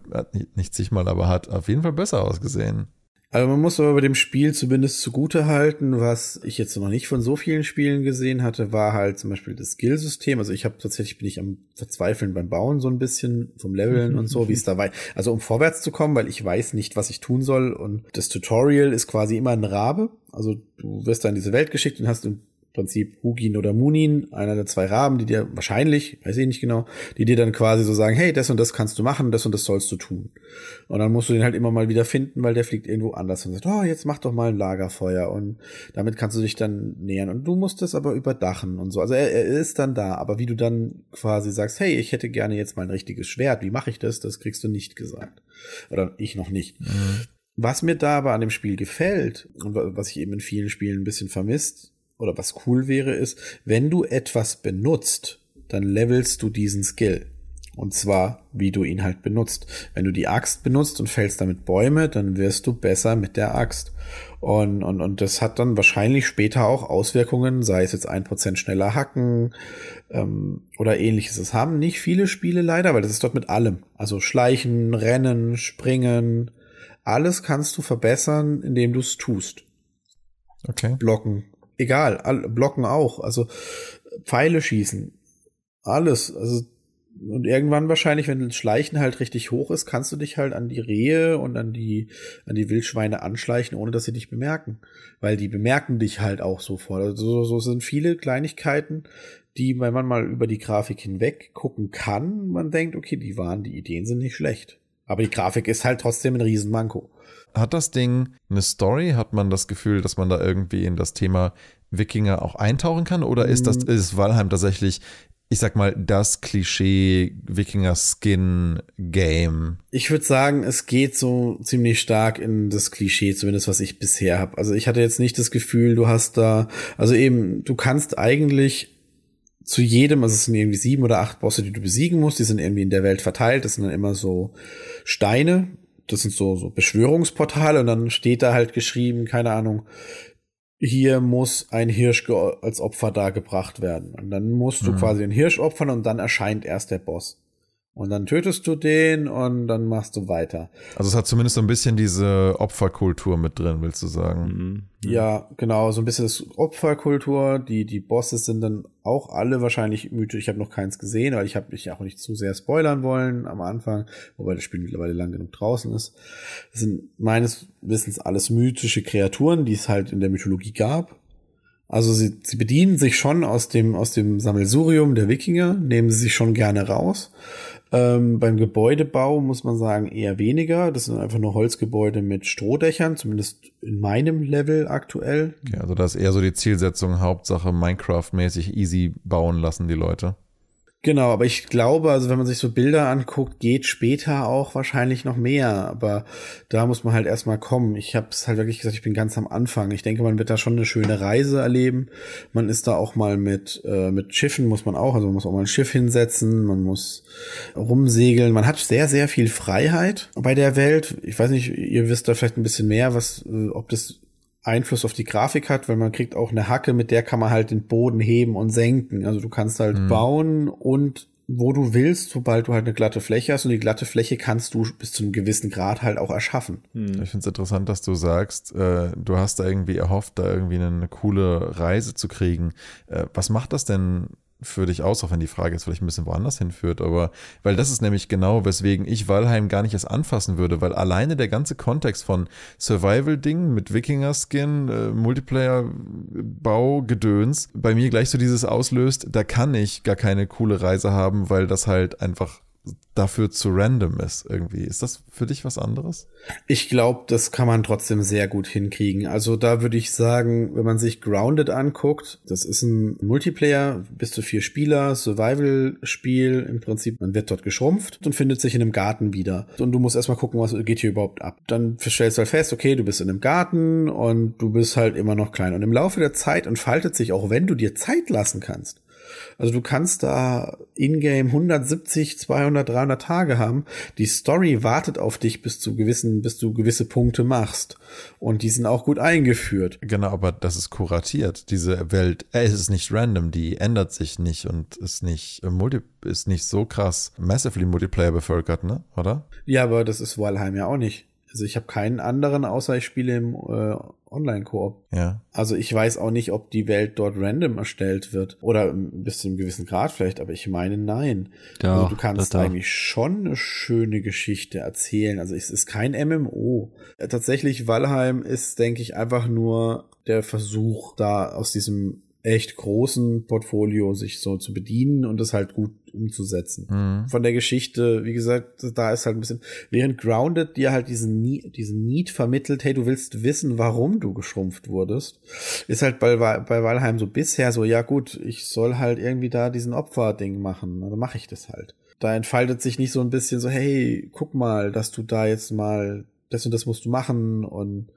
nicht zigmal, aber hat auf jeden Fall besser ausgesehen. Also man muss aber bei dem Spiel zumindest zugute halten, was ich jetzt noch nicht von so vielen Spielen gesehen hatte, war halt zum Beispiel das Skillsystem. Also ich habe tatsächlich bin ich am Verzweifeln beim Bauen so ein bisschen vom Leveln und so, wie es da war. Also um vorwärts zu kommen, weil ich weiß nicht, was ich tun soll. Und das Tutorial ist quasi immer ein Rabe. Also du wirst da in diese Welt geschickt und hast im Prinzip Hugin oder Munin, einer der zwei Raben, die dir wahrscheinlich, weiß ich nicht genau, die dir dann quasi so sagen, hey, das und das kannst du machen, das und das sollst du tun. Und dann musst du den halt immer mal wieder finden, weil der fliegt irgendwo anders und sagt, oh, jetzt mach doch mal ein Lagerfeuer und damit kannst du dich dann nähern und du musst es aber überdachen und so. Also er, er ist dann da, aber wie du dann quasi sagst, hey, ich hätte gerne jetzt mal ein richtiges Schwert, wie mache ich das? Das kriegst du nicht gesagt. Oder ich noch nicht. Mhm. Was mir da aber an dem Spiel gefällt und was ich eben in vielen Spielen ein bisschen vermisst, oder was cool wäre, ist, wenn du etwas benutzt, dann levelst du diesen Skill. Und zwar, wie du ihn halt benutzt. Wenn du die Axt benutzt und fällst damit Bäume, dann wirst du besser mit der Axt. Und, und, und das hat dann wahrscheinlich später auch Auswirkungen, sei es jetzt ein Prozent schneller hacken ähm, oder ähnliches. Das haben nicht viele Spiele leider, weil das ist dort mit allem. Also Schleichen, Rennen, Springen, alles kannst du verbessern, indem du es tust. Okay. Blocken, egal, all, blocken auch, also Pfeile schießen, alles, also und irgendwann wahrscheinlich, wenn das Schleichen halt richtig hoch ist, kannst du dich halt an die Rehe und an die, an die Wildschweine anschleichen, ohne dass sie dich bemerken. Weil die bemerken dich halt auch sofort. Also so, so sind viele Kleinigkeiten, die, wenn man mal über die Grafik hinweg gucken kann, man denkt, okay, die waren, die Ideen sind nicht schlecht. Aber die Grafik ist halt trotzdem ein Riesenmanko. Hat das Ding eine Story? Hat man das Gefühl, dass man da irgendwie in das Thema Wikinger auch eintauchen kann? Oder ist das mm. ist Valheim tatsächlich ich sag mal, das Klischee Wikinger-Skin-Game? Ich würde sagen, es geht so ziemlich stark in das Klischee, zumindest was ich bisher habe. Also ich hatte jetzt nicht das Gefühl, du hast da, also eben, du kannst eigentlich zu jedem, also es sind irgendwie sieben oder acht Bosse, die du besiegen musst, die sind irgendwie in der Welt verteilt, das sind dann immer so Steine, das sind so, so Beschwörungsportale und dann steht da halt geschrieben, keine Ahnung, hier muss ein Hirsch als Opfer dargebracht werden. Und dann musst du mhm. quasi einen Hirsch opfern und dann erscheint erst der Boss. Und dann tötest du den und dann machst du weiter. Also es hat zumindest so ein bisschen diese Opferkultur mit drin, willst du sagen? Mhm. Ja, genau, so ein bisschen das Opferkultur. Die, die Bosses sind dann auch alle wahrscheinlich mythisch. Ich habe noch keins gesehen, weil ich habe mich auch nicht zu sehr spoilern wollen am Anfang, wobei das Spiel mittlerweile lang genug draußen ist. Das sind meines Wissens alles mythische Kreaturen, die es halt in der Mythologie gab. Also sie, sie bedienen sich schon aus dem, aus dem Sammelsurium der Wikinger, nehmen sie sich schon gerne raus. Ähm, beim Gebäudebau muss man sagen eher weniger. Das sind einfach nur Holzgebäude mit Strohdächern, zumindest in meinem Level aktuell. Ja, also da ist eher so die Zielsetzung, Hauptsache Minecraft-mäßig easy bauen lassen die Leute. Genau, aber ich glaube, also wenn man sich so Bilder anguckt, geht später auch wahrscheinlich noch mehr. Aber da muss man halt erstmal kommen. Ich habe es halt wirklich gesagt, ich bin ganz am Anfang. Ich denke, man wird da schon eine schöne Reise erleben. Man ist da auch mal mit, äh, mit Schiffen, muss man auch. Also man muss auch mal ein Schiff hinsetzen, man muss rumsegeln. Man hat sehr, sehr viel Freiheit bei der Welt. Ich weiß nicht, ihr wisst da vielleicht ein bisschen mehr, was, äh, ob das Einfluss auf die Grafik hat, weil man kriegt auch eine Hacke, mit der kann man halt den Boden heben und senken. Also du kannst halt mhm. bauen und wo du willst, sobald du halt eine glatte Fläche hast und die glatte Fläche kannst du bis zu einem gewissen Grad halt auch erschaffen. Mhm. Ich finde es interessant, dass du sagst, äh, du hast da irgendwie erhofft, da irgendwie eine, eine coole Reise zu kriegen. Äh, was macht das denn für dich aus, auch wenn die Frage jetzt vielleicht ein bisschen woanders hinführt, aber weil das ist nämlich genau, weswegen ich Valheim gar nicht erst anfassen würde, weil alleine der ganze Kontext von Survival-Ding mit Wikinger-Skin, äh, Multiplayer-Bau, Gedöns, bei mir gleich so dieses auslöst, da kann ich gar keine coole Reise haben, weil das halt einfach dafür zu random ist irgendwie. Ist das für dich was anderes? Ich glaube, das kann man trotzdem sehr gut hinkriegen. Also da würde ich sagen, wenn man sich Grounded anguckt, das ist ein Multiplayer, bis zu vier Spieler, Survival-Spiel im Prinzip. Man wird dort geschrumpft und findet sich in einem Garten wieder. Und du musst erstmal gucken, was geht hier überhaupt ab. Dann stellst du halt fest, okay, du bist in einem Garten und du bist halt immer noch klein. Und im Laufe der Zeit entfaltet sich, auch wenn du dir Zeit lassen kannst, also du kannst da in-game 170, 200, 300 Tage haben. Die Story wartet auf dich bis zu gewissen, bis du gewisse Punkte machst. Und die sind auch gut eingeführt. Genau, aber das ist kuratiert. Diese Welt, äh, es ist nicht random, die ändert sich nicht und ist nicht äh, multi, ist nicht so krass massively Multiplayer bevölkert, ne? Oder? Ja, aber das ist Valheim ja auch nicht. Also ich habe keinen anderen, außer ich spiele im äh, Online-Koop. Ja. Also ich weiß auch nicht, ob die Welt dort random erstellt wird. Oder bis zu einem gewissen Grad vielleicht, aber ich meine nein. Doch, also du kannst eigentlich schon eine schöne Geschichte erzählen. Also es ist kein MMO. Tatsächlich, Valheim ist, denke ich, einfach nur der Versuch, da aus diesem echt großen Portfolio sich so zu bedienen und das halt gut umzusetzen. Mhm. Von der Geschichte, wie gesagt, da ist halt ein bisschen, während Grounded dir halt diesen Need, diesen Need vermittelt, hey, du willst wissen, warum du geschrumpft wurdest, ist halt bei, bei Valheim so bisher so, ja gut, ich soll halt irgendwie da diesen Opferding machen, dann mache ich das halt. Da entfaltet sich nicht so ein bisschen so, hey, guck mal, dass du da jetzt mal, das und das musst du machen und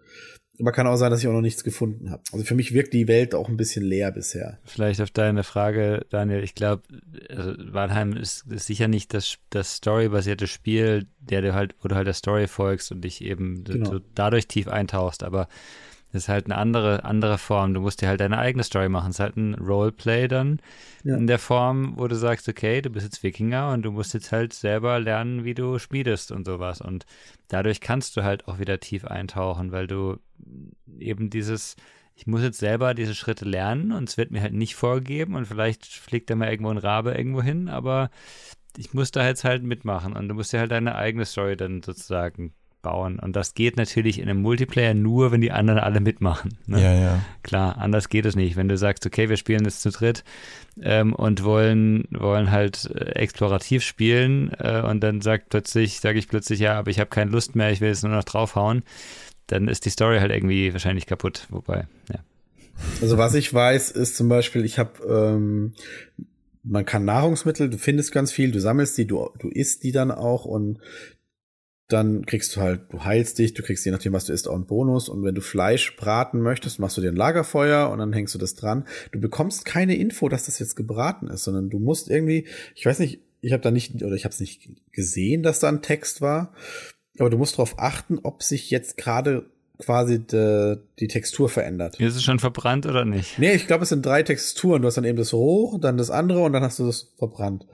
aber kann auch sein, dass ich auch noch nichts gefunden habe. Also für mich wirkt die Welt auch ein bisschen leer bisher. Vielleicht auf deine Frage, Daniel. Ich glaube, also Valheim ist, ist, sicher nicht das, das storybasierte Spiel, der du halt, wo du halt der Story folgst und dich eben genau. dadurch tief eintauchst. Aber das ist halt eine andere, andere Form. Du musst dir halt deine eigene Story machen. Es ist halt ein Roleplay dann ja. in der Form, wo du sagst, okay, du bist jetzt Wikinger und du musst jetzt halt selber lernen, wie du schmiedest und sowas. Und dadurch kannst du halt auch wieder tief eintauchen, weil du eben dieses, ich muss jetzt selber diese Schritte lernen und es wird mir halt nicht vorgegeben und vielleicht fliegt da mal irgendwo ein Rabe irgendwo hin, aber ich muss da jetzt halt mitmachen und du musst dir halt deine eigene Story dann sozusagen bauen. Und das geht natürlich in einem Multiplayer nur, wenn die anderen alle mitmachen. Ne? Ja, ja. Klar, anders geht es nicht. Wenn du sagst, okay, wir spielen jetzt zu dritt ähm, und wollen, wollen halt äh, explorativ spielen äh, und dann sagt plötzlich, sage ich plötzlich, ja, aber ich habe keine Lust mehr, ich will jetzt nur noch draufhauen, dann ist die Story halt irgendwie wahrscheinlich kaputt. Wobei, ja. Also was ich weiß, ist zum Beispiel, ich habe ähm, man kann Nahrungsmittel, du findest ganz viel, du sammelst die, du, du isst die dann auch und dann kriegst du halt, du heilst dich, du kriegst je nachdem, was du isst, auch einen Bonus. Und wenn du Fleisch braten möchtest, machst du dir ein Lagerfeuer und dann hängst du das dran. Du bekommst keine Info, dass das jetzt gebraten ist, sondern du musst irgendwie, ich weiß nicht, ich habe da nicht, oder ich habe es nicht gesehen, dass da ein Text war, aber du musst darauf achten, ob sich jetzt gerade quasi de, die Textur verändert. Ist es schon verbrannt oder nicht? Nee, ich glaube, es sind drei Texturen. Du hast dann eben das hoch, dann das andere und dann hast du das verbrannt.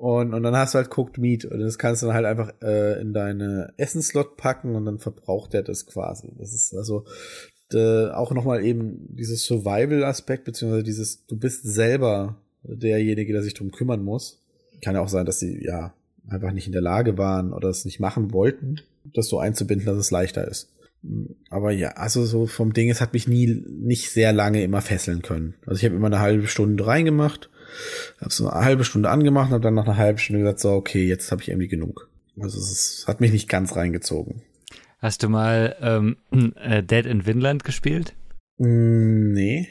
Und, und dann hast du halt Cooked Meat. Und das kannst du dann halt einfach äh, in deine Essenslot packen und dann verbraucht er das quasi. Das ist also de, auch nochmal eben dieses Survival-Aspekt, beziehungsweise dieses, du bist selber derjenige, der sich drum kümmern muss. Kann ja auch sein, dass sie ja einfach nicht in der Lage waren oder es nicht machen wollten, das so einzubinden, dass es leichter ist. Aber ja, also so vom Ding, es hat mich nie nicht sehr lange immer fesseln können. Also ich habe immer eine halbe Stunde reingemacht habe so eine halbe Stunde angemacht und habe dann nach einer halben Stunde gesagt, so, okay, jetzt habe ich irgendwie genug. Also es hat mich nicht ganz reingezogen. Hast du mal ähm, äh, Dead in Vinland gespielt? Mm, nee.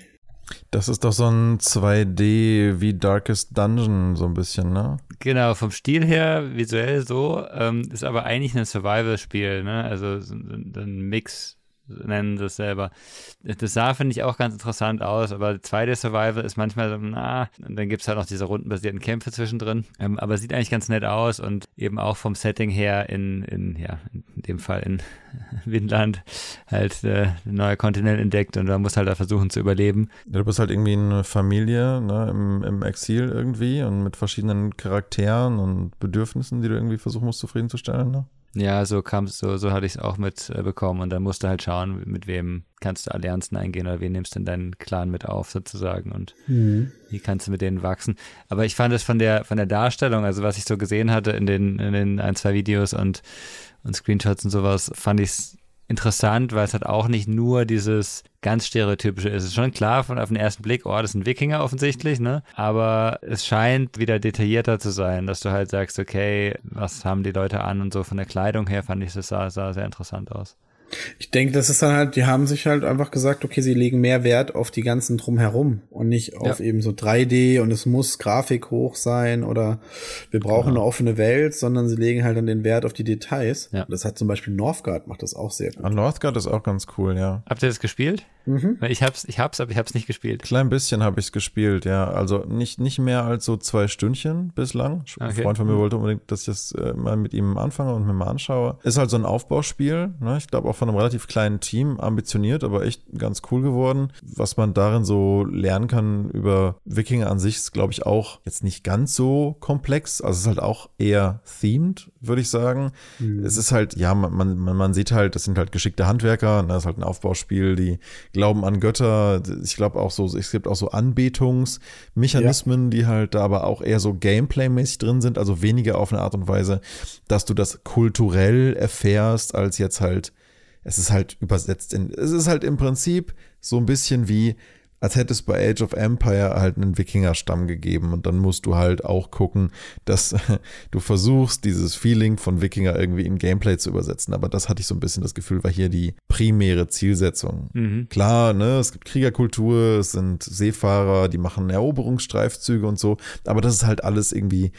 Das ist doch so ein 2D wie Darkest Dungeon, so ein bisschen, ne? Genau, vom Stil her visuell so, ähm, ist aber eigentlich ein Survival-Spiel, ne? Also so ein Mix nennen es selber. Das sah, finde ich, auch ganz interessant aus, aber 2D Survival ist manchmal so, na, und dann gibt es halt noch diese rundenbasierten Kämpfe zwischendrin. Ähm, aber sieht eigentlich ganz nett aus und eben auch vom Setting her in, in ja, in dem Fall in Windland halt äh, ein neuer Kontinent entdeckt und man muss halt da versuchen zu überleben. Ja, du bist halt irgendwie eine Familie ne, im, im Exil irgendwie und mit verschiedenen Charakteren und Bedürfnissen, die du irgendwie versuchen musst zufriedenzustellen, ne? Ja, so kam so, so hatte ich es auch mitbekommen. Äh, und dann musst du halt schauen, mit wem kannst du Allianzen eingehen oder wen nimmst du in deinen Clan mit auf, sozusagen. Und mhm. wie kannst du mit denen wachsen. Aber ich fand es von der, von der Darstellung, also was ich so gesehen hatte in den, in den ein, zwei Videos und, und Screenshots und sowas, fand ich es interessant, weil es hat auch nicht nur dieses ganz stereotypische ist. Es ist schon klar von auf den ersten Blick, oh, das sind Wikinger offensichtlich, ne? Aber es scheint wieder detaillierter zu sein, dass du halt sagst, okay, was haben die Leute an und so von der Kleidung her fand ich, das sah, sah sehr interessant aus. Ich denke, das ist dann halt, die haben sich halt einfach gesagt, okay, sie legen mehr Wert auf die ganzen drumherum und nicht auf ja. eben so 3D und es muss Grafik hoch sein oder wir brauchen genau. eine offene Welt, sondern sie legen halt dann den Wert auf die Details. Ja. Das hat zum Beispiel Northgard macht das auch sehr gut. Ah, Northgard ist auch ganz cool, ja. Habt ihr das gespielt? Mhm. Ich hab's, ich hab's, aber ich hab's nicht gespielt. Klein bisschen habe ich's gespielt, ja. Also nicht, nicht mehr als so zwei Stündchen bislang. Ein Freund von mir wollte unbedingt, dass ich das äh, mal mit ihm anfange und mir mal anschaue. Ist halt so ein Aufbauspiel, ne? Ich glaube auch von einem relativ kleinen Team, ambitioniert, aber echt ganz cool geworden. Was man darin so lernen kann über Wikinger an sich, ist, glaube ich, auch jetzt nicht ganz so komplex. Also es ist halt auch eher themed, würde ich sagen. Mhm. Es ist halt, ja, man, man, man sieht halt, das sind halt geschickte Handwerker, ne? das ist halt ein Aufbauspiel, die glauben an Götter. Ich glaube auch so, es gibt auch so Anbetungsmechanismen, ja. die halt da aber auch eher so Gameplay-mäßig drin sind, also weniger auf eine Art und Weise, dass du das kulturell erfährst, als jetzt halt, es ist halt übersetzt in, es ist halt im Prinzip so ein bisschen wie, als hätte es bei Age of Empire halt einen Wikingerstamm gegeben und dann musst du halt auch gucken, dass du versuchst, dieses Feeling von Wikinger irgendwie in Gameplay zu übersetzen. Aber das hatte ich so ein bisschen das Gefühl, war hier die primäre Zielsetzung. Mhm. Klar, ne, es gibt Kriegerkultur, es sind Seefahrer, die machen Eroberungsstreifzüge und so, aber das ist halt alles irgendwie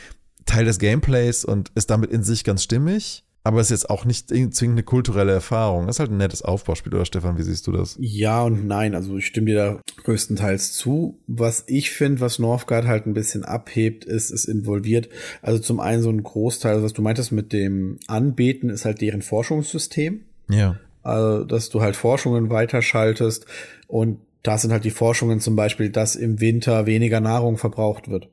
Teil des Gameplays und ist damit in sich ganz stimmig. Aber es ist jetzt auch nicht zwingend eine kulturelle Erfahrung. Das ist halt ein nettes Aufbauspiel, oder Stefan? Wie siehst du das? Ja und nein. Also ich stimme dir da größtenteils zu. Was ich finde, was Northgard halt ein bisschen abhebt, ist, es involviert. Also zum einen so ein Großteil, was du meintest mit dem Anbeten, ist halt deren Forschungssystem. Ja. Also, dass du halt Forschungen weiterschaltest. Und da sind halt die Forschungen zum Beispiel, dass im Winter weniger Nahrung verbraucht wird.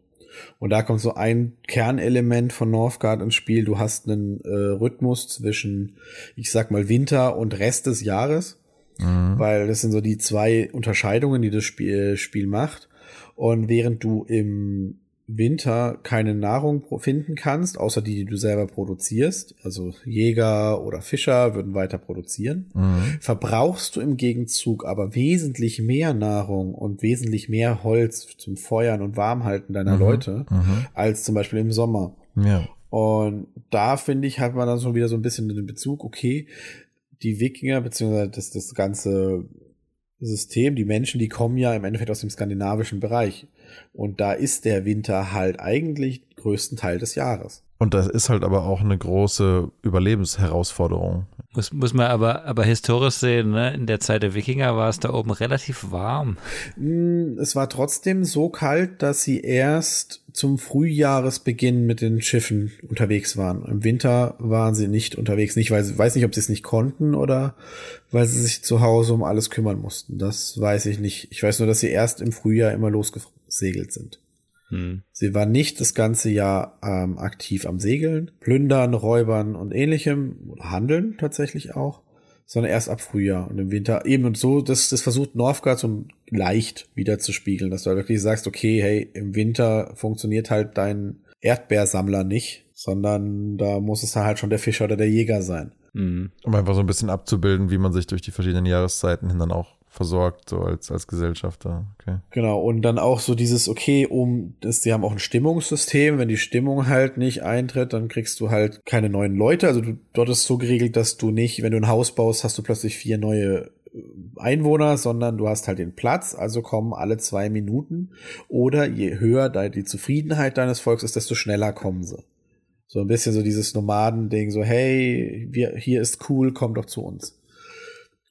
Und da kommt so ein Kernelement von Northgard ins Spiel. Du hast einen äh, Rhythmus zwischen, ich sag mal, Winter und Rest des Jahres. Mhm. Weil das sind so die zwei Unterscheidungen, die das Spiel, Spiel macht. Und während du im Winter keine Nahrung finden kannst, außer die, die du selber produzierst, also Jäger oder Fischer würden weiter produzieren, mhm. verbrauchst du im Gegenzug aber wesentlich mehr Nahrung und wesentlich mehr Holz zum Feuern und Warmhalten deiner mhm. Leute mhm. als zum Beispiel im Sommer. Ja. Und da finde ich, hat man dann schon wieder so ein bisschen den Bezug, okay, die Wikinger, beziehungsweise das, das ganze System. Die Menschen, die kommen ja im Endeffekt aus dem skandinavischen Bereich. Und da ist der Winter halt eigentlich größten Teil des Jahres. Und das ist halt aber auch eine große Überlebensherausforderung. Muss, muss man aber, aber historisch sehen, ne? in der Zeit der Wikinger war es da oben relativ warm. Hm, es war trotzdem so kalt, dass sie erst zum Frühjahresbeginn mit den Schiffen unterwegs waren. Im Winter waren sie nicht unterwegs, nicht weil sie weiß nicht, ob sie es nicht konnten oder weil sie sich zu Hause um alles kümmern mussten. Das weiß ich nicht. Ich weiß nur, dass sie erst im Frühjahr immer losgesegelt sind. Hm. Sie war nicht das ganze Jahr ähm, aktiv am Segeln, Plündern, Räubern und ähnlichem, Handeln tatsächlich auch, sondern erst ab Frühjahr und im Winter eben und so, das, das versucht Northgard so leicht wieder zu spiegeln, dass du halt wirklich sagst, okay, hey, im Winter funktioniert halt dein Erdbeersammler nicht, sondern da muss es halt schon der Fischer oder der Jäger sein. Mhm. Um einfach so ein bisschen abzubilden, wie man sich durch die verschiedenen Jahreszeiten hin dann auch versorgt, so als, als Gesellschafter. Okay. Genau, und dann auch so dieses, okay, um das, sie haben auch ein Stimmungssystem, wenn die Stimmung halt nicht eintritt, dann kriegst du halt keine neuen Leute. Also du, dort ist so geregelt, dass du nicht, wenn du ein Haus baust, hast du plötzlich vier neue äh, Einwohner, sondern du hast halt den Platz, also kommen alle zwei Minuten. Oder je höher die Zufriedenheit deines Volkes ist, desto schneller kommen sie. So ein bisschen so dieses Nomaden-Ding, so, hey, wir, hier ist cool, komm doch zu uns.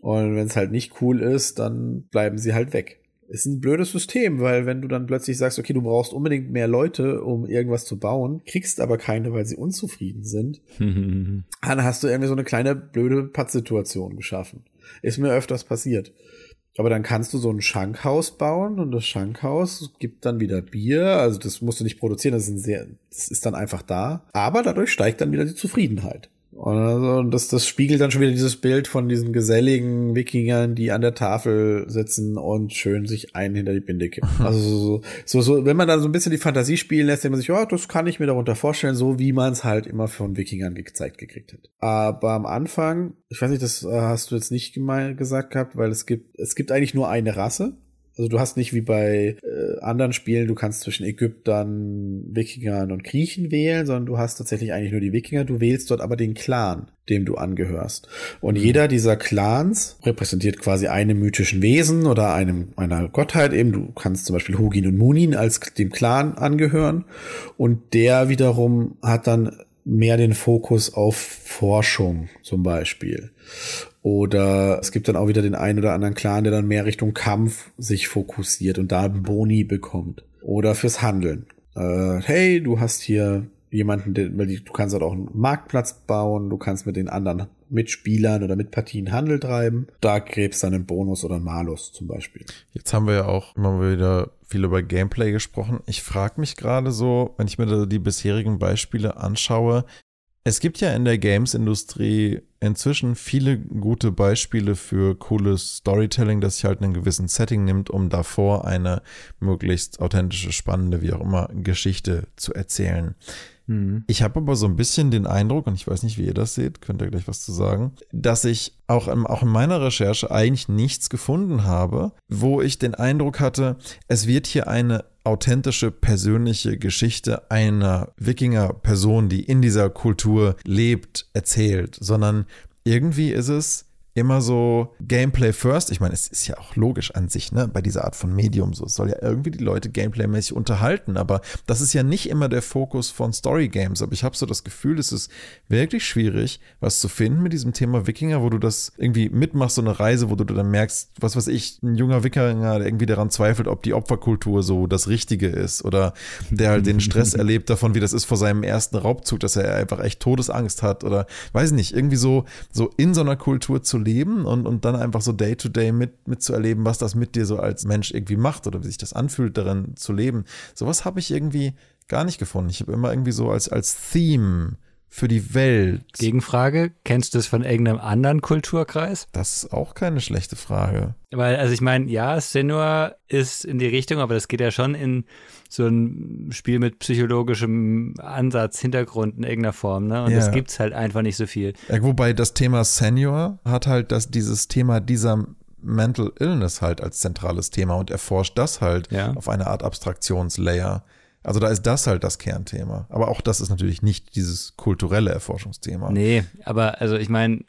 Und wenn es halt nicht cool ist, dann bleiben sie halt weg. Ist ein blödes System, weil wenn du dann plötzlich sagst, okay, du brauchst unbedingt mehr Leute, um irgendwas zu bauen, kriegst aber keine, weil sie unzufrieden sind, dann hast du irgendwie so eine kleine blöde Pattsituation geschaffen. Ist mir öfters passiert. Aber dann kannst du so ein Schankhaus bauen und das Schankhaus gibt dann wieder Bier. Also das musst du nicht produzieren, das ist, sehr, das ist dann einfach da. Aber dadurch steigt dann wieder die Zufriedenheit. Und das, das spiegelt dann schon wieder dieses Bild von diesen geselligen Wikingern, die an der Tafel sitzen und schön sich einen hinter die Binde kippen. Also so, so, so, wenn man dann so ein bisschen die Fantasie spielen lässt, dann man sich, ja, das kann ich mir darunter vorstellen, so wie man es halt immer von Wikingern gezeigt gekriegt hat. Aber am Anfang, ich weiß nicht, das äh, hast du jetzt nicht gesagt gehabt, weil es gibt, es gibt eigentlich nur eine Rasse. Also du hast nicht wie bei äh, anderen Spielen, du kannst zwischen Ägyptern, Wikingern und Griechen wählen, sondern du hast tatsächlich eigentlich nur die Wikinger. Du wählst dort aber den Clan, dem du angehörst. Und mhm. jeder dieser Clans repräsentiert quasi einem mythischen Wesen oder einem einer Gottheit eben. Du kannst zum Beispiel Hugin und Munin als dem Clan angehören. Und der wiederum hat dann mehr den Fokus auf Forschung zum Beispiel. Oder es gibt dann auch wieder den einen oder anderen Clan, der dann mehr Richtung Kampf sich fokussiert und da Boni bekommt. Oder fürs Handeln. Äh, hey, du hast hier jemanden, der, du kannst halt auch einen Marktplatz bauen, du kannst mit den anderen Mitspielern oder Mitpartien Handel treiben. Da gräbst dann einen Bonus oder einen Malus zum Beispiel. Jetzt haben wir ja auch immer wieder viel über Gameplay gesprochen. Ich frage mich gerade so, wenn ich mir die bisherigen Beispiele anschaue, es gibt ja in der Games-Industrie inzwischen viele gute Beispiele für cooles Storytelling, das sich halt in einem gewissen Setting nimmt, um davor eine möglichst authentische, spannende, wie auch immer, Geschichte zu erzählen. Mhm. Ich habe aber so ein bisschen den Eindruck, und ich weiß nicht, wie ihr das seht, könnt ihr gleich was zu sagen, dass ich auch in, auch in meiner Recherche eigentlich nichts gefunden habe, wo ich den Eindruck hatte, es wird hier eine authentische persönliche Geschichte einer Wikinger-Person, die in dieser Kultur lebt, erzählt, sondern irgendwie ist es immer so Gameplay first. Ich meine, es ist ja auch logisch an sich, ne, bei dieser Art von Medium so. Es soll ja irgendwie die Leute gameplaymäßig unterhalten, aber das ist ja nicht immer der Fokus von Story Games. Aber ich habe so das Gefühl, es ist wirklich schwierig, was zu finden mit diesem Thema Wikinger, wo du das irgendwie mitmachst, so eine Reise, wo du dann merkst, was weiß ich, ein junger Wikinger, der irgendwie daran zweifelt, ob die Opferkultur so das Richtige ist oder der halt den Stress erlebt davon, wie das ist vor seinem ersten Raubzug, dass er einfach echt Todesangst hat oder weiß nicht, irgendwie so, so in so einer Kultur zu leben und, und dann einfach so Day-to-Day -Day mit, mitzuerleben, was das mit dir so als Mensch irgendwie macht oder wie sich das anfühlt, darin zu leben. Sowas habe ich irgendwie gar nicht gefunden. Ich habe immer irgendwie so als, als Theme für die Welt. Gegenfrage, kennst du es von irgendeinem anderen Kulturkreis? Das ist auch keine schlechte Frage. Weil, also ich meine, ja, Senua ist in die Richtung, aber das geht ja schon in so ein Spiel mit psychologischem Ansatz, Hintergrund in irgendeiner Form, ne? Und ja. das gibt's halt einfach nicht so viel. Ja, wobei das Thema Senior hat halt das, dieses Thema dieser Mental Illness halt als zentrales Thema und erforscht das halt ja. auf eine Art Abstraktionslayer. Also da ist das halt das Kernthema. Aber auch das ist natürlich nicht dieses kulturelle Erforschungsthema. Nee, aber also ich meine,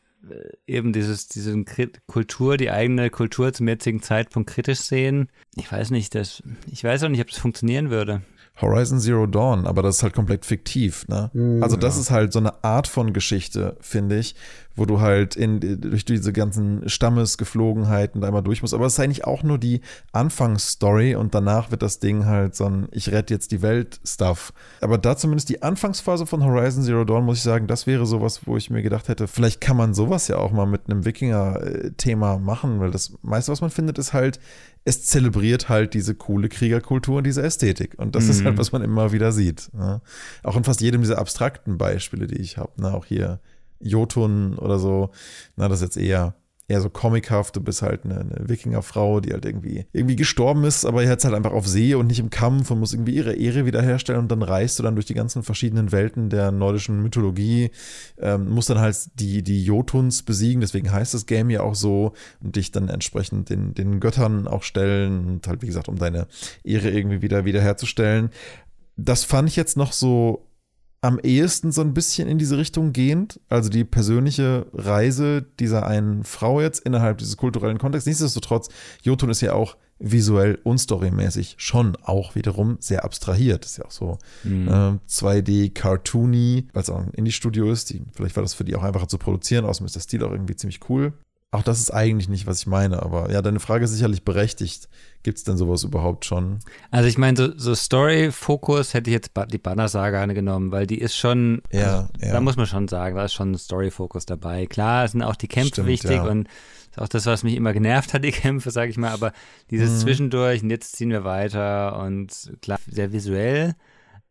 eben dieses, diese Kultur, die eigene Kultur zum jetzigen Zeitpunkt kritisch sehen. Ich weiß nicht, das, ich weiß auch nicht, ob das funktionieren würde. Horizon Zero Dawn, aber das ist halt komplett fiktiv, ne? Mhm, also das ja. ist halt so eine Art von Geschichte, finde ich, wo du halt in, durch diese ganzen Stammesgeflogenheiten da einmal durch musst. Aber es ist eigentlich auch nur die Anfangsstory und danach wird das Ding halt so ein Ich rette jetzt die Welt-Stuff. Aber da zumindest die Anfangsphase von Horizon Zero Dawn, muss ich sagen, das wäre sowas, wo ich mir gedacht hätte, vielleicht kann man sowas ja auch mal mit einem Wikinger-Thema machen, weil das meiste, was man findet, ist halt es zelebriert halt diese coole Kriegerkultur und diese Ästhetik. Und das mhm. ist halt, mhm. was man immer wieder sieht. Ne? Auch in fast jedem dieser abstrakten Beispiele, die ich habe. Ne? Auch hier Jotun oder so. Na, das ist jetzt eher eher so comichaft. Du bist halt eine, eine Wikingerfrau, die halt irgendwie, irgendwie gestorben ist, aber jetzt halt einfach auf See und nicht im Kampf und muss irgendwie ihre Ehre wiederherstellen und dann reist du dann durch die ganzen verschiedenen Welten der nordischen Mythologie, ähm, musst dann halt die, die Jotuns besiegen, deswegen heißt das Game ja auch so und dich dann entsprechend den, den Göttern auch stellen und halt, wie gesagt, um deine Ehre irgendwie wieder wiederherzustellen. Das fand ich jetzt noch so am ehesten so ein bisschen in diese Richtung gehend. Also die persönliche Reise dieser einen Frau jetzt innerhalb dieses kulturellen Kontexts. Nichtsdestotrotz, Jotun ist ja auch visuell und storymäßig schon auch wiederum sehr abstrahiert. ist ja auch so mhm. äh, 2D cartoony, weil es auch ein Indie-Studio ist. Die, vielleicht war das für die auch einfacher zu produzieren. Außerdem ist der Stil auch irgendwie ziemlich cool. Auch das ist eigentlich nicht, was ich meine, aber ja, deine Frage ist sicherlich berechtigt. Gibt es denn sowas überhaupt schon? Also ich meine, so, so Story-Fokus hätte ich jetzt die Banner-Saga genommen, weil die ist schon, ja, also, ja. da muss man schon sagen, da ist schon ein Story-Fokus dabei. Klar sind auch die Kämpfe Stimmt, wichtig ja. und ist auch das, was mich immer genervt hat, die Kämpfe, sage ich mal, aber dieses mhm. Zwischendurch und jetzt ziehen wir weiter und klar, sehr visuell,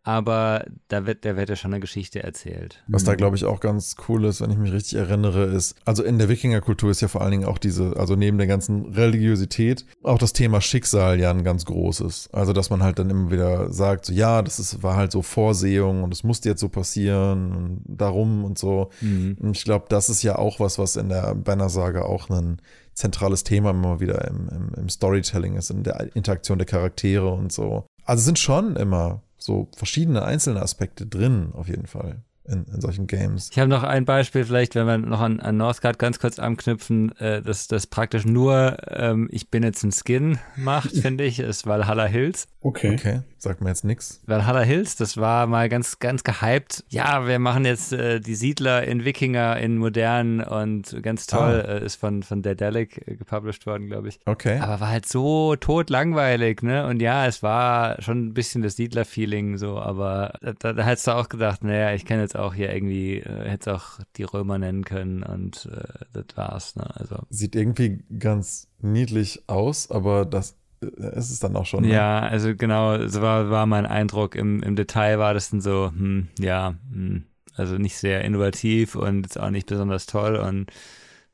aber da wird, da wird ja schon eine Geschichte erzählt. Was da, glaube ich, auch ganz cool ist, wenn ich mich richtig erinnere, ist, also in der Wikingerkultur ist ja vor allen Dingen auch diese, also neben der ganzen Religiosität, auch das Thema Schicksal ja ein ganz großes. Also, dass man halt dann immer wieder sagt, so, ja, das ist, war halt so Vorsehung und es musste jetzt so passieren und darum und so. Mhm. Und ich glaube, das ist ja auch was, was in der Banner-Saga auch ein zentrales Thema immer wieder im, im, im Storytelling ist, in der Interaktion der Charaktere und so. Also sind schon immer so verschiedene einzelne Aspekte drin, auf jeden Fall in, in solchen Games. Ich habe noch ein Beispiel, vielleicht, wenn wir noch an, an Northgard ganz kurz anknüpfen, äh, dass das praktisch nur ähm, ich bin jetzt ein Skin macht, finde ich, ist Valhalla Hills. Okay. Okay, sagt mir jetzt nichts. Valhalla Hills, das war mal ganz, ganz gehypt. Ja, wir machen jetzt äh, die Siedler in Wikinger in modern und ganz toll. Ah. Äh, ist von, von Daedalic äh, gepublished worden, glaube ich. Okay. Aber war halt so totlangweilig, ne? Und ja, es war schon ein bisschen das Siedler-Feeling so, aber da, da hättest du auch gedacht, naja, ich kann jetzt auch hier irgendwie, äh, hätte auch die Römer nennen können und äh, das war's. Ne? Also. Sieht irgendwie ganz niedlich aus, aber das äh, ist es dann auch schon. Ne? Ja, also genau, so war, war mein Eindruck. Im, Im Detail war das dann so, hm, ja, hm, also nicht sehr innovativ und auch nicht besonders toll und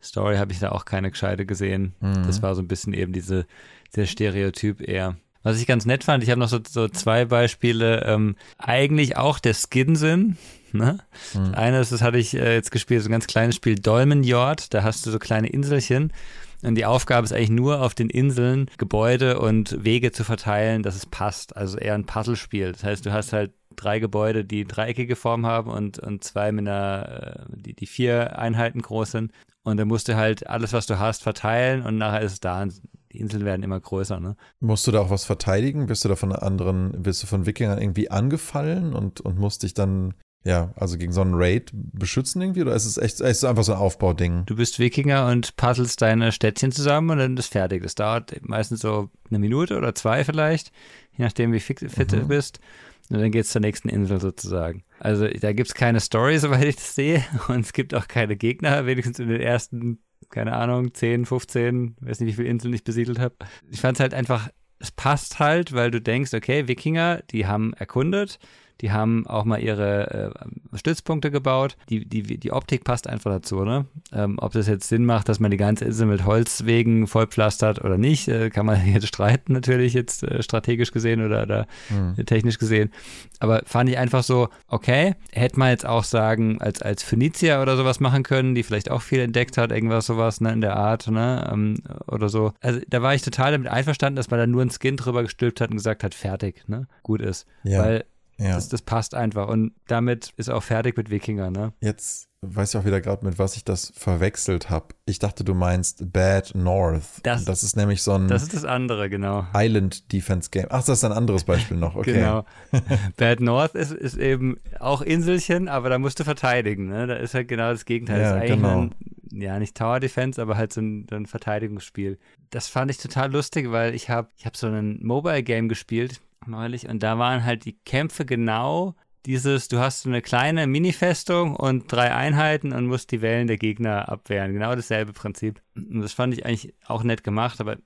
Story habe ich da auch keine gescheite gesehen. Mhm. Das war so ein bisschen eben diese, der Stereotyp eher. Was ich ganz nett fand, ich habe noch so, so zwei Beispiele, ähm, eigentlich auch der Skin-Sinn. Ne? Mhm. Eines, das hatte ich äh, jetzt gespielt, so ein ganz kleines Spiel, Dolmenjord. Da hast du so kleine Inselchen. Und die Aufgabe ist eigentlich nur auf den Inseln Gebäude und Wege zu verteilen, dass es passt. Also eher ein Puzzlespiel. Das heißt, du hast halt drei Gebäude, die dreieckige Form haben und, und zwei mit einer, äh, die, die vier Einheiten groß sind. Und dann musst du halt alles, was du hast, verteilen und nachher ist es da die Inseln werden immer größer, ne? Musst du da auch was verteidigen? Wirst du da von anderen, wirst du von Wikingern irgendwie angefallen und, und musst dich dann, ja, also gegen so einen Raid beschützen irgendwie? Oder ist es echt ist es einfach so ein Aufbauding? Du bist Wikinger und puzzelst deine Städtchen zusammen und dann ist fertig. Das dauert meistens so eine Minute oder zwei vielleicht, je nachdem, wie fit, fit mhm. du bist. Und dann geht es zur nächsten Insel sozusagen. Also da gibt es keine Story, soweit ich das sehe. Und es gibt auch keine Gegner, wenigstens in den ersten keine Ahnung, 10, 15, weiß nicht, wie viele Inseln ich besiedelt habe. Ich fand es halt einfach, es passt halt, weil du denkst, okay, Wikinger, die haben erkundet, die haben auch mal ihre äh, Stützpunkte gebaut. Die, die, die Optik passt einfach dazu, ne? Ähm, ob das jetzt Sinn macht, dass man die ganze Insel mit Holzwegen vollpflastert oder nicht, äh, kann man jetzt streiten, natürlich jetzt äh, strategisch gesehen oder, oder mhm. technisch gesehen. Aber fand ich einfach so, okay, hätte man jetzt auch sagen, als, als Phönizier oder sowas machen können, die vielleicht auch viel entdeckt hat, irgendwas sowas, ne, in der Art, ne, ähm, oder so. Also da war ich total damit einverstanden, dass man da nur ein Skin drüber gestülpt hat und gesagt hat, fertig, ne, gut ist. Ja. Weil ja. Das, das, passt einfach. Und damit ist auch fertig mit Wikinger, ne? Jetzt weiß ja auch wieder gerade, mit was ich das verwechselt habe. Ich dachte, du meinst Bad North. Das, das ist nämlich so ein. Das ist das andere, genau. Island Defense Game. Ach, das ist ein anderes Beispiel noch, okay. genau. Bad North ist, ist eben auch Inselchen, aber da musst du verteidigen. Ne? Da ist halt genau das Gegenteil. Ja, das ist genau. Ein, ja, nicht Tower Defense, aber halt so ein, ein Verteidigungsspiel. Das fand ich total lustig, weil ich habe ich hab so ein Mobile Game gespielt neulich und da waren halt die Kämpfe genau dieses, du hast so eine kleine Mini-Festung und drei Einheiten und musst die Wellen der Gegner abwehren. Genau dasselbe Prinzip. Und das fand ich eigentlich auch nett gemacht, aber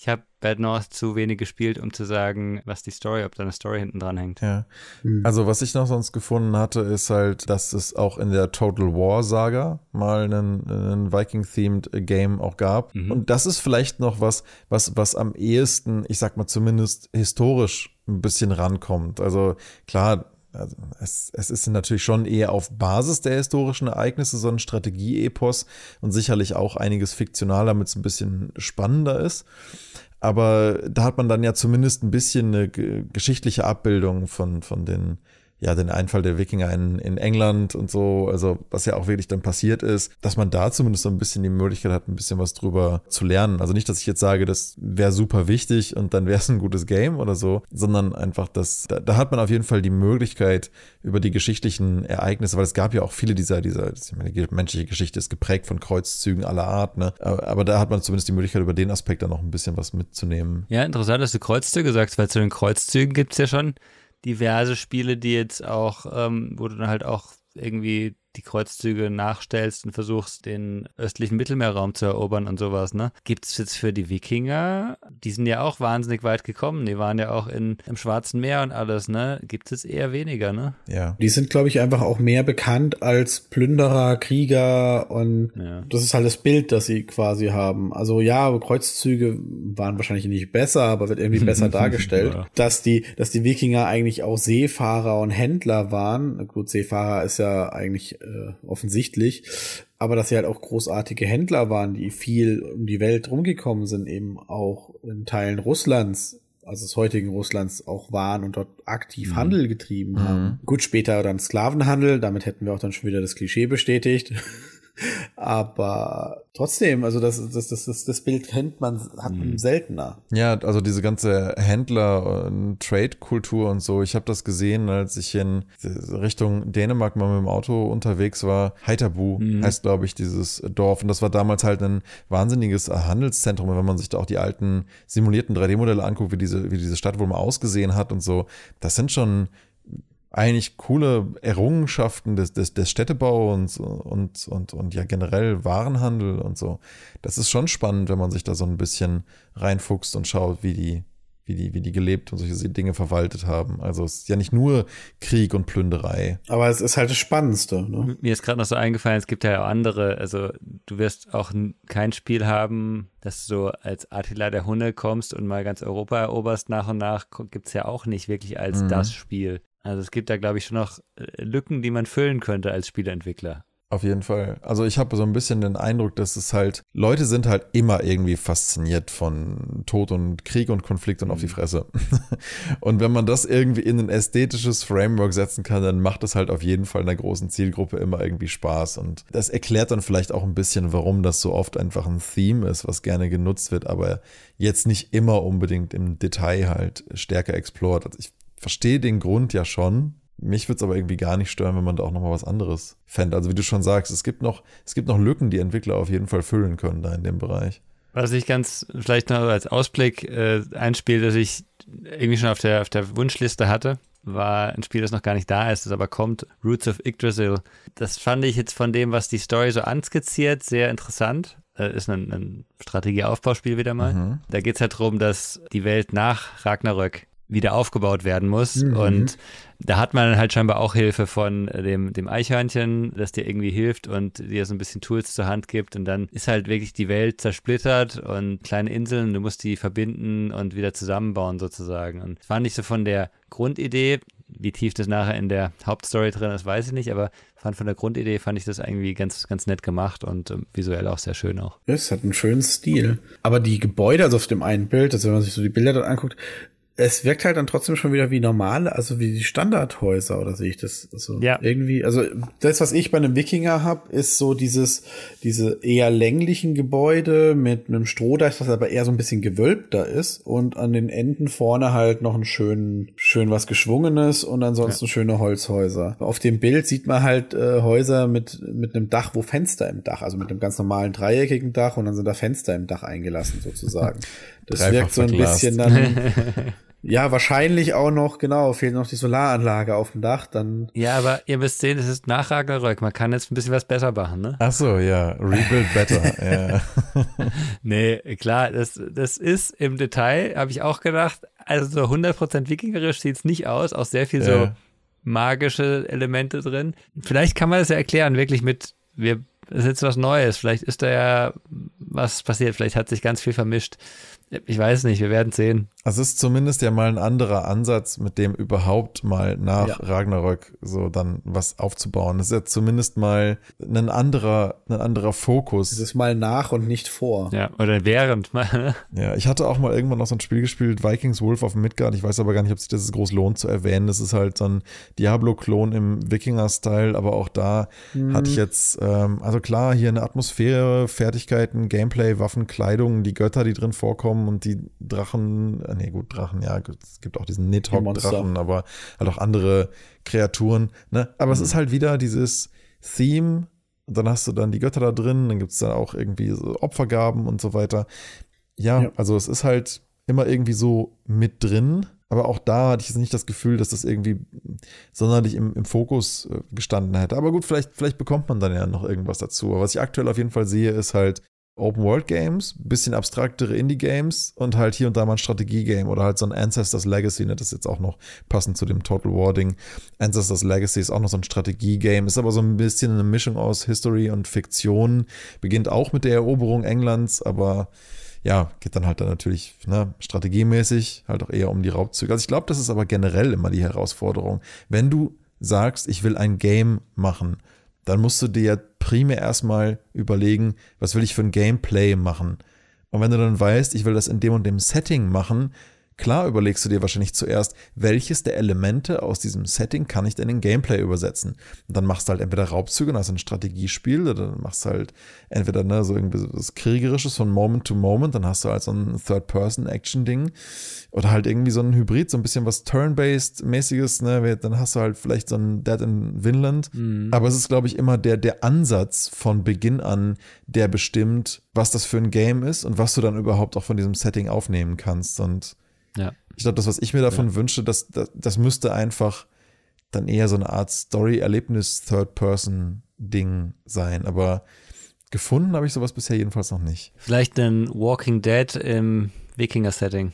ich habe Bad North zu wenig gespielt, um zu sagen, was die Story, ob da eine Story hinten dran hängt. Ja. Mhm. Also, was ich noch sonst gefunden hatte, ist halt, dass es auch in der Total War Saga mal einen, einen Viking-themed Game auch gab. Mhm. Und das ist vielleicht noch was, was, was am ehesten, ich sag mal zumindest historisch ein bisschen rankommt. Also, klar, also es, es ist natürlich schon eher auf Basis der historischen Ereignisse so ein Strategie-Epos und sicherlich auch einiges fiktional, damit es ein bisschen spannender ist. Aber da hat man dann ja zumindest ein bisschen eine geschichtliche Abbildung von, von den ja, den Einfall der Wikinger in, in England und so, also was ja auch wirklich dann passiert ist, dass man da zumindest so ein bisschen die Möglichkeit hat, ein bisschen was drüber zu lernen. Also nicht, dass ich jetzt sage, das wäre super wichtig und dann wäre es ein gutes Game oder so, sondern einfach, dass da, da, hat man auf jeden Fall die Möglichkeit über die geschichtlichen Ereignisse, weil es gab ja auch viele dieser, dieser, ich meine, die menschliche Geschichte ist geprägt von Kreuzzügen aller Art, ne? Aber, aber da hat man zumindest die Möglichkeit, über den Aspekt dann noch ein bisschen was mitzunehmen. Ja, interessant, dass du Kreuzzüge sagst, weil zu den Kreuzzügen gibt es ja schon diverse Spiele, die jetzt auch, ähm, wo du dann halt auch irgendwie die Kreuzzüge nachstellst und versuchst, den östlichen Mittelmeerraum zu erobern und sowas, ne? Gibt es jetzt für die Wikinger, die sind ja auch wahnsinnig weit gekommen, die waren ja auch in, im Schwarzen Meer und alles, ne? Gibt es eher weniger, ne? Ja. Die sind, glaube ich, einfach auch mehr bekannt als Plünderer, Krieger und ja. das ist halt das Bild, das sie quasi haben. Also ja, Kreuzzüge waren wahrscheinlich nicht besser, aber wird irgendwie besser dargestellt, ja. dass die, dass die Wikinger eigentlich auch Seefahrer und Händler waren. Gut, Seefahrer ist ja eigentlich äh, offensichtlich. Aber dass sie halt auch großartige Händler waren, die viel um die Welt rumgekommen sind, eben auch in Teilen Russlands, also des heutigen Russlands auch waren und dort aktiv mhm. Handel getrieben mhm. haben. Gut, später dann Sklavenhandel, damit hätten wir auch dann schon wieder das Klischee bestätigt. Aber trotzdem, also das, das, das, das, das Bild kennt man, hat man mhm. seltener. Ja, also diese ganze Händler- und Trade-Kultur und so, ich habe das gesehen, als ich in Richtung Dänemark mal mit dem Auto unterwegs war. Heiterbu mhm. heißt, glaube ich, dieses Dorf. Und das war damals halt ein wahnsinniges Handelszentrum. Und wenn man sich da auch die alten simulierten 3D-Modelle anguckt, wie diese, wie diese Stadt wohl mal ausgesehen hat und so, das sind schon eigentlich coole Errungenschaften des, des, des Städtebauens und, und, und, und ja generell Warenhandel und so. Das ist schon spannend, wenn man sich da so ein bisschen reinfuchst und schaut, wie die, wie die, wie die gelebt und solche Dinge verwaltet haben. Also es ist ja nicht nur Krieg und Plünderei. Aber es ist halt das Spannendste. Ne? Mir ist gerade noch so eingefallen, es gibt ja auch andere, also du wirst auch kein Spiel haben, dass du als Attila der Hunde kommst und mal ganz Europa eroberst nach und nach, gibt es ja auch nicht wirklich als mhm. das Spiel. Also es gibt da, glaube ich, schon noch äh, Lücken, die man füllen könnte als Spieleentwickler. Auf jeden Fall. Also ich habe so ein bisschen den Eindruck, dass es halt, Leute sind halt immer irgendwie fasziniert von Tod und Krieg und Konflikt und auf die mhm. Fresse. und wenn man das irgendwie in ein ästhetisches Framework setzen kann, dann macht es halt auf jeden Fall einer großen Zielgruppe immer irgendwie Spaß. Und das erklärt dann vielleicht auch ein bisschen, warum das so oft einfach ein Theme ist, was gerne genutzt wird, aber jetzt nicht immer unbedingt im Detail halt stärker explored. Also ich verstehe den Grund ja schon. Mich würde es aber irgendwie gar nicht stören, wenn man da auch nochmal was anderes fände. Also wie du schon sagst, es gibt noch, es gibt noch Lücken, die Entwickler auf jeden Fall füllen können da in dem Bereich. Was ich ganz vielleicht noch als Ausblick äh, ein Spiel, das ich irgendwie schon auf der, auf der Wunschliste hatte, war ein Spiel, das noch gar nicht da ist, das aber kommt, Roots of Yggdrasil. Das fand ich jetzt von dem, was die Story so anskizziert, sehr interessant. Äh, ist ein, ein Strategieaufbauspiel wieder mal. Mhm. Da geht es halt darum, dass die Welt nach Ragnarök wieder aufgebaut werden muss. Mhm. Und da hat man halt scheinbar auch Hilfe von dem, dem Eichhörnchen, das dir irgendwie hilft und dir so ein bisschen Tools zur Hand gibt. Und dann ist halt wirklich die Welt zersplittert und kleine Inseln, du musst die verbinden und wieder zusammenbauen sozusagen. Und das fand ich so von der Grundidee, wie tief das nachher in der Hauptstory drin ist, weiß ich nicht, aber fand von der Grundidee fand ich das irgendwie ganz, ganz nett gemacht und ähm, visuell auch sehr schön auch. Es hat einen schönen Stil. Aber die Gebäude, also auf dem einen Bild, also wenn man sich so die Bilder dort anguckt, es wirkt halt dann trotzdem schon wieder wie normale, also wie die Standardhäuser, oder sehe ich das? Also Ja. irgendwie, also das, was ich bei einem Wikinger hab, ist so dieses, diese eher länglichen Gebäude mit einem Strohdach, das aber eher so ein bisschen gewölbter ist und an den Enden vorne halt noch ein schön, schön was Geschwungenes und ansonsten schöne Holzhäuser. Auf dem Bild sieht man halt äh, Häuser mit, mit einem Dach, wo Fenster im Dach, also mit einem ganz normalen dreieckigen Dach und dann sind da Fenster im Dach eingelassen sozusagen. Das Dreifach wirkt so ein verglast. bisschen dann ja, wahrscheinlich auch noch, genau, fehlt noch die Solaranlage auf dem Dach, dann. Ja, aber ihr müsst sehen, es ist nach Ragnarök. Man kann jetzt ein bisschen was besser machen, ne? Ach so, ja, Rebuild Better. ja. Nee, klar, das, das ist im Detail, habe ich auch gedacht, also so 100% wikingerisch sieht's nicht aus, auch sehr viel so Ja. magische Elemente drin. Vielleicht kann man das ja erklären, wirklich mit, wir, es ist jetzt was Neues, vielleicht ist da ja was passiert, vielleicht hat sich ganz viel vermischt. Ich weiß nicht, wir werden sehen. Es ist zumindest ja mal ein anderer Ansatz, mit dem überhaupt mal nach Ja. Ragnarök so dann was aufzubauen. Das ist ja zumindest mal ein anderer, ein anderer Es Fokus. ist mal nach und nicht vor. Ja, oder während mal. Ja, ich hatte auch mal irgendwann noch so ein Spiel gespielt, Vikings Wolf auf Midgard. Ich weiß aber gar nicht, ob sich das groß lohnt zu erwähnen. Das ist halt so ein Diablo-Klon im Wikinger-Style, aber auch da hatte ich jetzt, ähm, also klar, hier eine Atmosphäre, Fertigkeiten, Gameplay, Waffen, Kleidung, die Götter, die drin vorkommen und die Drachen, äh, nee, gut, Drachen, ja, es gibt auch diesen. Nidhogg-Drachen, aber halt auch andere Kreaturen, ne? Aber es ist halt wieder dieses Theme, dann hast du dann die Götter da drin, dann gibt es dann auch irgendwie so Opfergaben und so weiter. Ja, Ja. also es ist halt immer irgendwie so mit drin, aber auch da hatte ich jetzt nicht das Gefühl, dass das irgendwie sonderlich im, im Fokus äh, gestanden hätte. Aber gut, vielleicht, vielleicht bekommt man dann ja noch irgendwas dazu. Aber was ich aktuell auf jeden Fall sehe, ist halt Open-World-Games, bisschen abstraktere Indie-Games und halt hier und da mal ein Strategie-Game oder halt so ein Ancestors Legacy, ne, das ist jetzt auch noch passend zu dem Total War-Ding. Ancestors Legacy ist auch noch so ein Strategie-Game, ist aber so ein bisschen eine Mischung aus History und Fiktion, beginnt auch mit der Eroberung Englands, aber ja, geht dann halt dann natürlich ne, strategiemäßig halt auch eher um die Raubzüge. Also ich glaube, das ist aber generell immer die Herausforderung. Wenn du sagst, ich will ein Game machen, dann musst du dir ja primär erstmal überlegen, was will ich für ein Gameplay machen. Und wenn du dann weißt, ich will das in dem und dem Setting machen, klar überlegst du dir wahrscheinlich zuerst, welches der Elemente aus diesem Setting kann ich denn in Gameplay übersetzen. Und dann machst du halt entweder Raubzüge, du ein Strategiespiel, oder dann machst du halt entweder ne, so irgendwie so was Kriegerisches von Moment to Moment, dann hast du halt so ein Third-Person-Action-Ding. Oder halt irgendwie so ein Hybrid, so ein bisschen was Turn-Based-mäßiges, ne? Dann hast du halt vielleicht so ein Dead in Vinland. Aber es ist, glaube ich, immer der, der Ansatz von Beginn an, der bestimmt, was das für ein Game ist und was du dann überhaupt auch von diesem Setting aufnehmen kannst. Und Ja. ich glaube, das, was ich mir davon wünsche, das, das, das müsste einfach dann eher so eine Art Story-Erlebnis-Third-Person-Ding sein. Aber gefunden habe ich sowas bisher jedenfalls noch nicht. Vielleicht ein Walking Dead im Wikinger-Setting.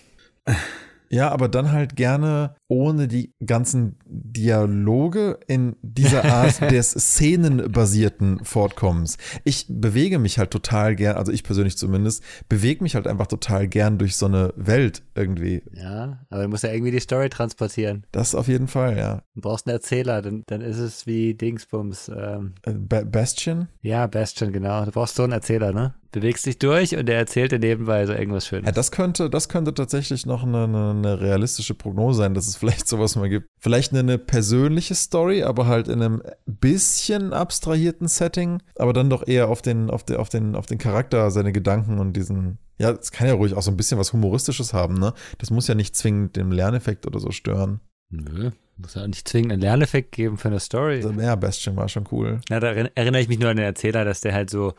Ja, aber dann halt gerne ohne die ganzen Dialoge in dieser Art des szenenbasierten Fortkommens. Ich bewege mich halt total gern, also ich persönlich zumindest, bewege mich halt einfach total gern durch so eine Welt irgendwie. Ja, aber du musst ja irgendwie die Story transportieren. Das auf jeden Fall, ja. Du brauchst einen Erzähler, dann, dann ist es wie Dingsbums. Ähm, Äh, Ba- Bastion? ja, Bastion, genau. Du brauchst so einen Erzähler, ne? Bewegst dich durch und der erzählt dir nebenbei so irgendwas Schönes. Ja, das könnte, das könnte tatsächlich noch eine, eine, eine realistische Prognose sein, dass es vielleicht sowas mal gibt. Vielleicht eine, eine persönliche Story, aber halt in einem bisschen abstrahierten Setting, aber dann doch eher auf den, auf den, auf den, auf den Charakter, seine Gedanken und diesen. Ja, es kann ja ruhig auch so ein bisschen was Humoristisches haben, ne? Das muss ja nicht zwingend den Lerneffekt oder so stören. Nö, muss ja auch nicht zwingend einen Lerneffekt geben für eine Story. Also, ja, Bastion war schon cool. Ja, da erinn- erinnere ich mich nur an den Erzähler, dass der halt so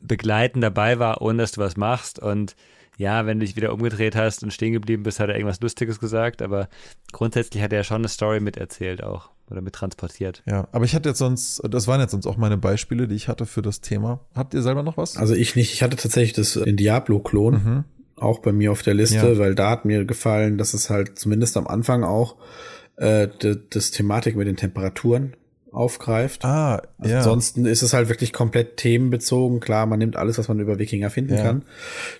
begleitend dabei war, ohne dass du was machst. Und ja, wenn du dich wieder umgedreht hast und stehen geblieben bist, hat er irgendwas Lustiges gesagt. Aber grundsätzlich hat er schon eine Story miterzählt auch oder mit transportiert. Ja, aber ich hatte jetzt sonst, das waren jetzt sonst auch meine Beispiele, die ich hatte für das Thema. Habt ihr selber noch was? Also ich nicht. Ich hatte tatsächlich das, den Diablo-Klon mhm. auch bei mir auf der Liste, Ja. weil da hat mir gefallen, dass es halt zumindest am Anfang auch äh, das Thematik mit den Temperaturen aufgreift. Ah, ja. Ansonsten ist es halt wirklich komplett themenbezogen. Klar, man nimmt alles, was man über Wikinger finden Ja. kann.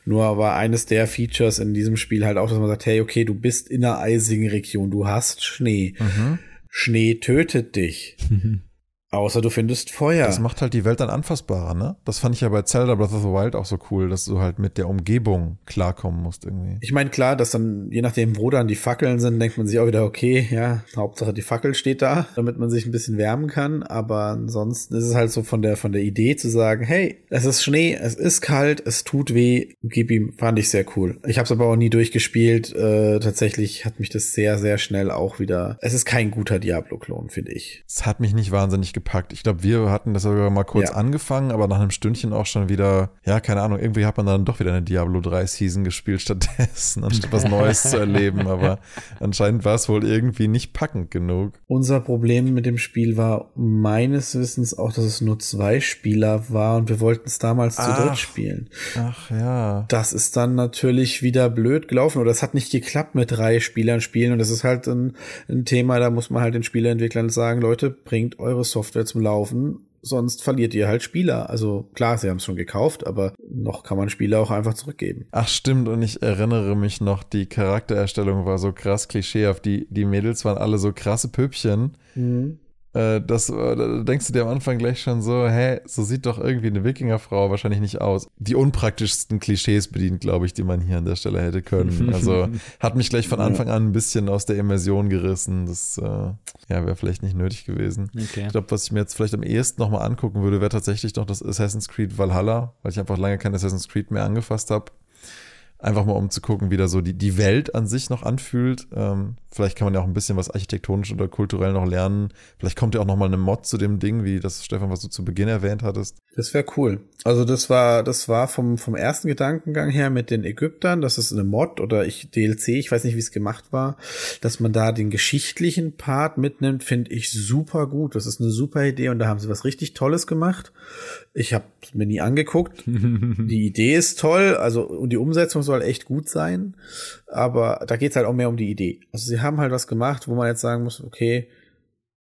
Nur war eines der Features in diesem Spiel halt auch, dass man sagt, hey, okay, du bist in einer eisigen Region, du hast Schnee. Mhm. Schnee tötet dich. Außer du findest Feuer. Das macht halt die Welt dann anfassbarer, ne? Das fand ich ja bei Zelda Breath of the Wild auch so cool, dass du halt mit der Umgebung klarkommen musst irgendwie. Ich meine, klar, dass dann, je nachdem, wo dann die Fackeln sind, denkt man sich auch wieder, okay, ja, Hauptsache die Fackel steht da, damit man sich ein bisschen wärmen kann. Aber ansonsten ist es halt so von der, von der Idee zu sagen, hey, es ist Schnee, es ist kalt, es tut weh, gib ihm, fand ich sehr cool. Ich habe es aber auch nie durchgespielt. Äh, tatsächlich hat mich das sehr, sehr schnell auch wieder. Es ist kein guter Diablo-Klon, finde ich. Es hat mich nicht wahnsinnig gepackt. Ich glaube, wir hatten das sogar mal kurz ja. angefangen, aber nach einem Stündchen auch schon wieder, ja, keine Ahnung, irgendwie hat man dann doch wieder eine Diablo 3 Season gespielt stattdessen, anstatt was Neues zu erleben. Aber anscheinend war es wohl irgendwie nicht packend genug. Unser Problem mit dem Spiel war meines Wissens auch, dass es nur zwei Spieler war und wir wollten es damals ach, zu dritt spielen. Ach ja. Das ist dann natürlich wieder blöd gelaufen oder es hat nicht geklappt mit drei Spielern spielen und das ist halt ein, ein Thema, da muss man halt den Spieleentwicklern sagen, Leute, bringt eure Software zum Laufen, sonst verliert ihr halt Spieler. Also klar, sie haben es schon gekauft, aber noch kann man Spieler auch einfach zurückgeben. Ach stimmt, und ich erinnere mich noch, die Charaktererstellung war so krass klischeehaft. Die, die Mädels waren alle so krasse Püppchen. Mhm. Äh, das, äh, da denkst du dir am Anfang gleich schon so, hä, so sieht doch irgendwie eine Wikingerfrau wahrscheinlich nicht aus. Die unpraktischsten Klischees bedient, glaube ich, die man hier an der Stelle hätte können. Also hat mich gleich von Anfang an ein bisschen aus der Immersion gerissen. Das äh, ja, wäre vielleicht nicht nötig gewesen. Okay. Ich glaube, was ich mir jetzt vielleicht am ehesten nochmal angucken würde, wäre tatsächlich noch das Assassin's Creed Valhalla, weil ich einfach lange kein Assassin's Creed mehr angefasst habe. Einfach mal um zu gucken, wie da so die, die Welt an sich noch anfühlt. Ähm, vielleicht kann man ja auch ein bisschen was architektonisch oder kulturell noch lernen. Vielleicht kommt ja auch noch mal eine Mod zu dem Ding, wie das Stefan, was du zu Beginn erwähnt hattest. Das wäre cool. Also das war, das war vom, vom ersten Gedankengang her mit den Ägyptern, das ist eine Mod oder ich DLC, ich weiß nicht, wie es gemacht war, dass man da den geschichtlichen Part mitnimmt, finde ich super gut. Das ist eine super Idee und da haben sie was richtig Tolles gemacht. Ich habe mir nie angeguckt. die Idee ist toll, also und die Umsetzung soll echt gut sein, aber da geht's halt auch mehr um die Idee. Also sie haben halt was gemacht, wo man jetzt sagen muss, okay,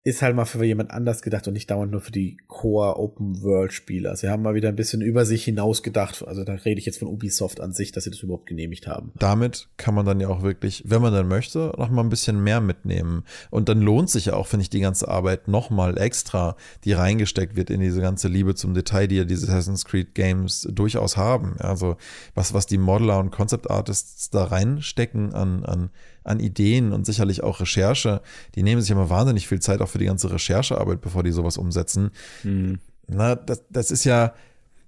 ist halt mal für jemand anders gedacht und nicht dauernd nur für die Core Open World Spieler. Sie haben mal wieder ein bisschen über sich hinaus gedacht. Also da rede ich jetzt von Ubisoft an sich, dass sie das überhaupt genehmigt haben. Damit kann man dann ja auch wirklich, wenn man dann möchte, noch mal ein bisschen mehr mitnehmen. Und dann lohnt sich ja auch, finde ich, die ganze Arbeit noch mal extra, die reingesteckt wird in diese ganze Liebe zum Detail, die ja diese Assassin's Creed Games durchaus haben. Also was, was die Modeler und Concept Artists da reinstecken an, an an Ideen und sicherlich auch Recherche. Die nehmen sich immer wahnsinnig viel Zeit auch für die ganze Recherchearbeit, bevor die sowas umsetzen. Mhm. Na, das, das ist ja,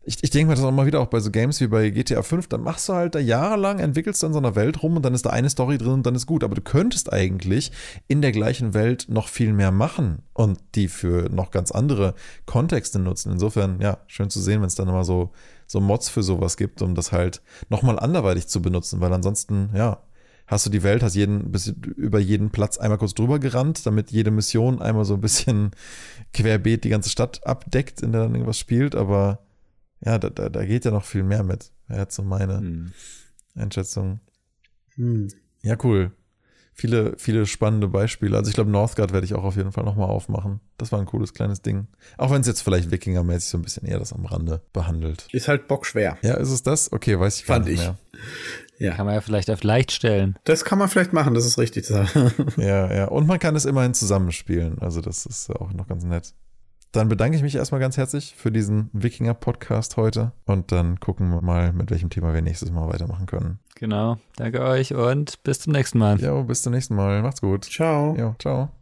ich, ich denke mir das auch mal wieder auch bei so Games wie bei GTA 5, dann machst du halt da jahrelang, entwickelst dann so einer Welt rum und dann ist da eine Story drin und dann ist gut. Aber du könntest eigentlich in der gleichen Welt noch viel mehr machen und die für noch ganz andere Kontexte nutzen. Insofern, ja, schön zu sehen, wenn es dann immer so, so Mods für sowas gibt, um das halt nochmal anderweitig zu benutzen, weil ansonsten, ja, hast du die Welt, hast jeden, bis über jeden Platz einmal kurz drüber gerannt, damit jede Mission einmal so ein bisschen querbeet die ganze Stadt abdeckt, in der dann irgendwas spielt, aber ja, da, da, da geht ja noch viel mehr mit. Wäre jetzt so meine hm. Einschätzung. Hm. Ja, cool. Viele, viele spannende Beispiele. Also ich glaube, Northgard werde ich auch auf jeden Fall nochmal aufmachen. Das war ein cooles kleines Ding. Auch wenn es jetzt vielleicht Wikinger-mäßig so ein bisschen eher das am Rande behandelt. Ist halt bockschwer. Ja, ist es das? Okay, weiß ich gar Fand nicht ich. mehr. Ja. Kann man ja vielleicht auf leicht stellen. Das kann man vielleicht machen, das ist richtig. ja, ja. Und man kann es immerhin zusammenspielen. Also das ist auch noch ganz nett. Dann bedanke ich mich erstmal ganz herzlich für diesen Wikinger-Podcast heute und dann gucken wir mal, mit welchem Thema wir nächstes Mal weitermachen können. Genau. Danke euch und bis zum nächsten Mal. Ja, bis zum nächsten Mal. Macht's gut. Ciao. Ja, ciao.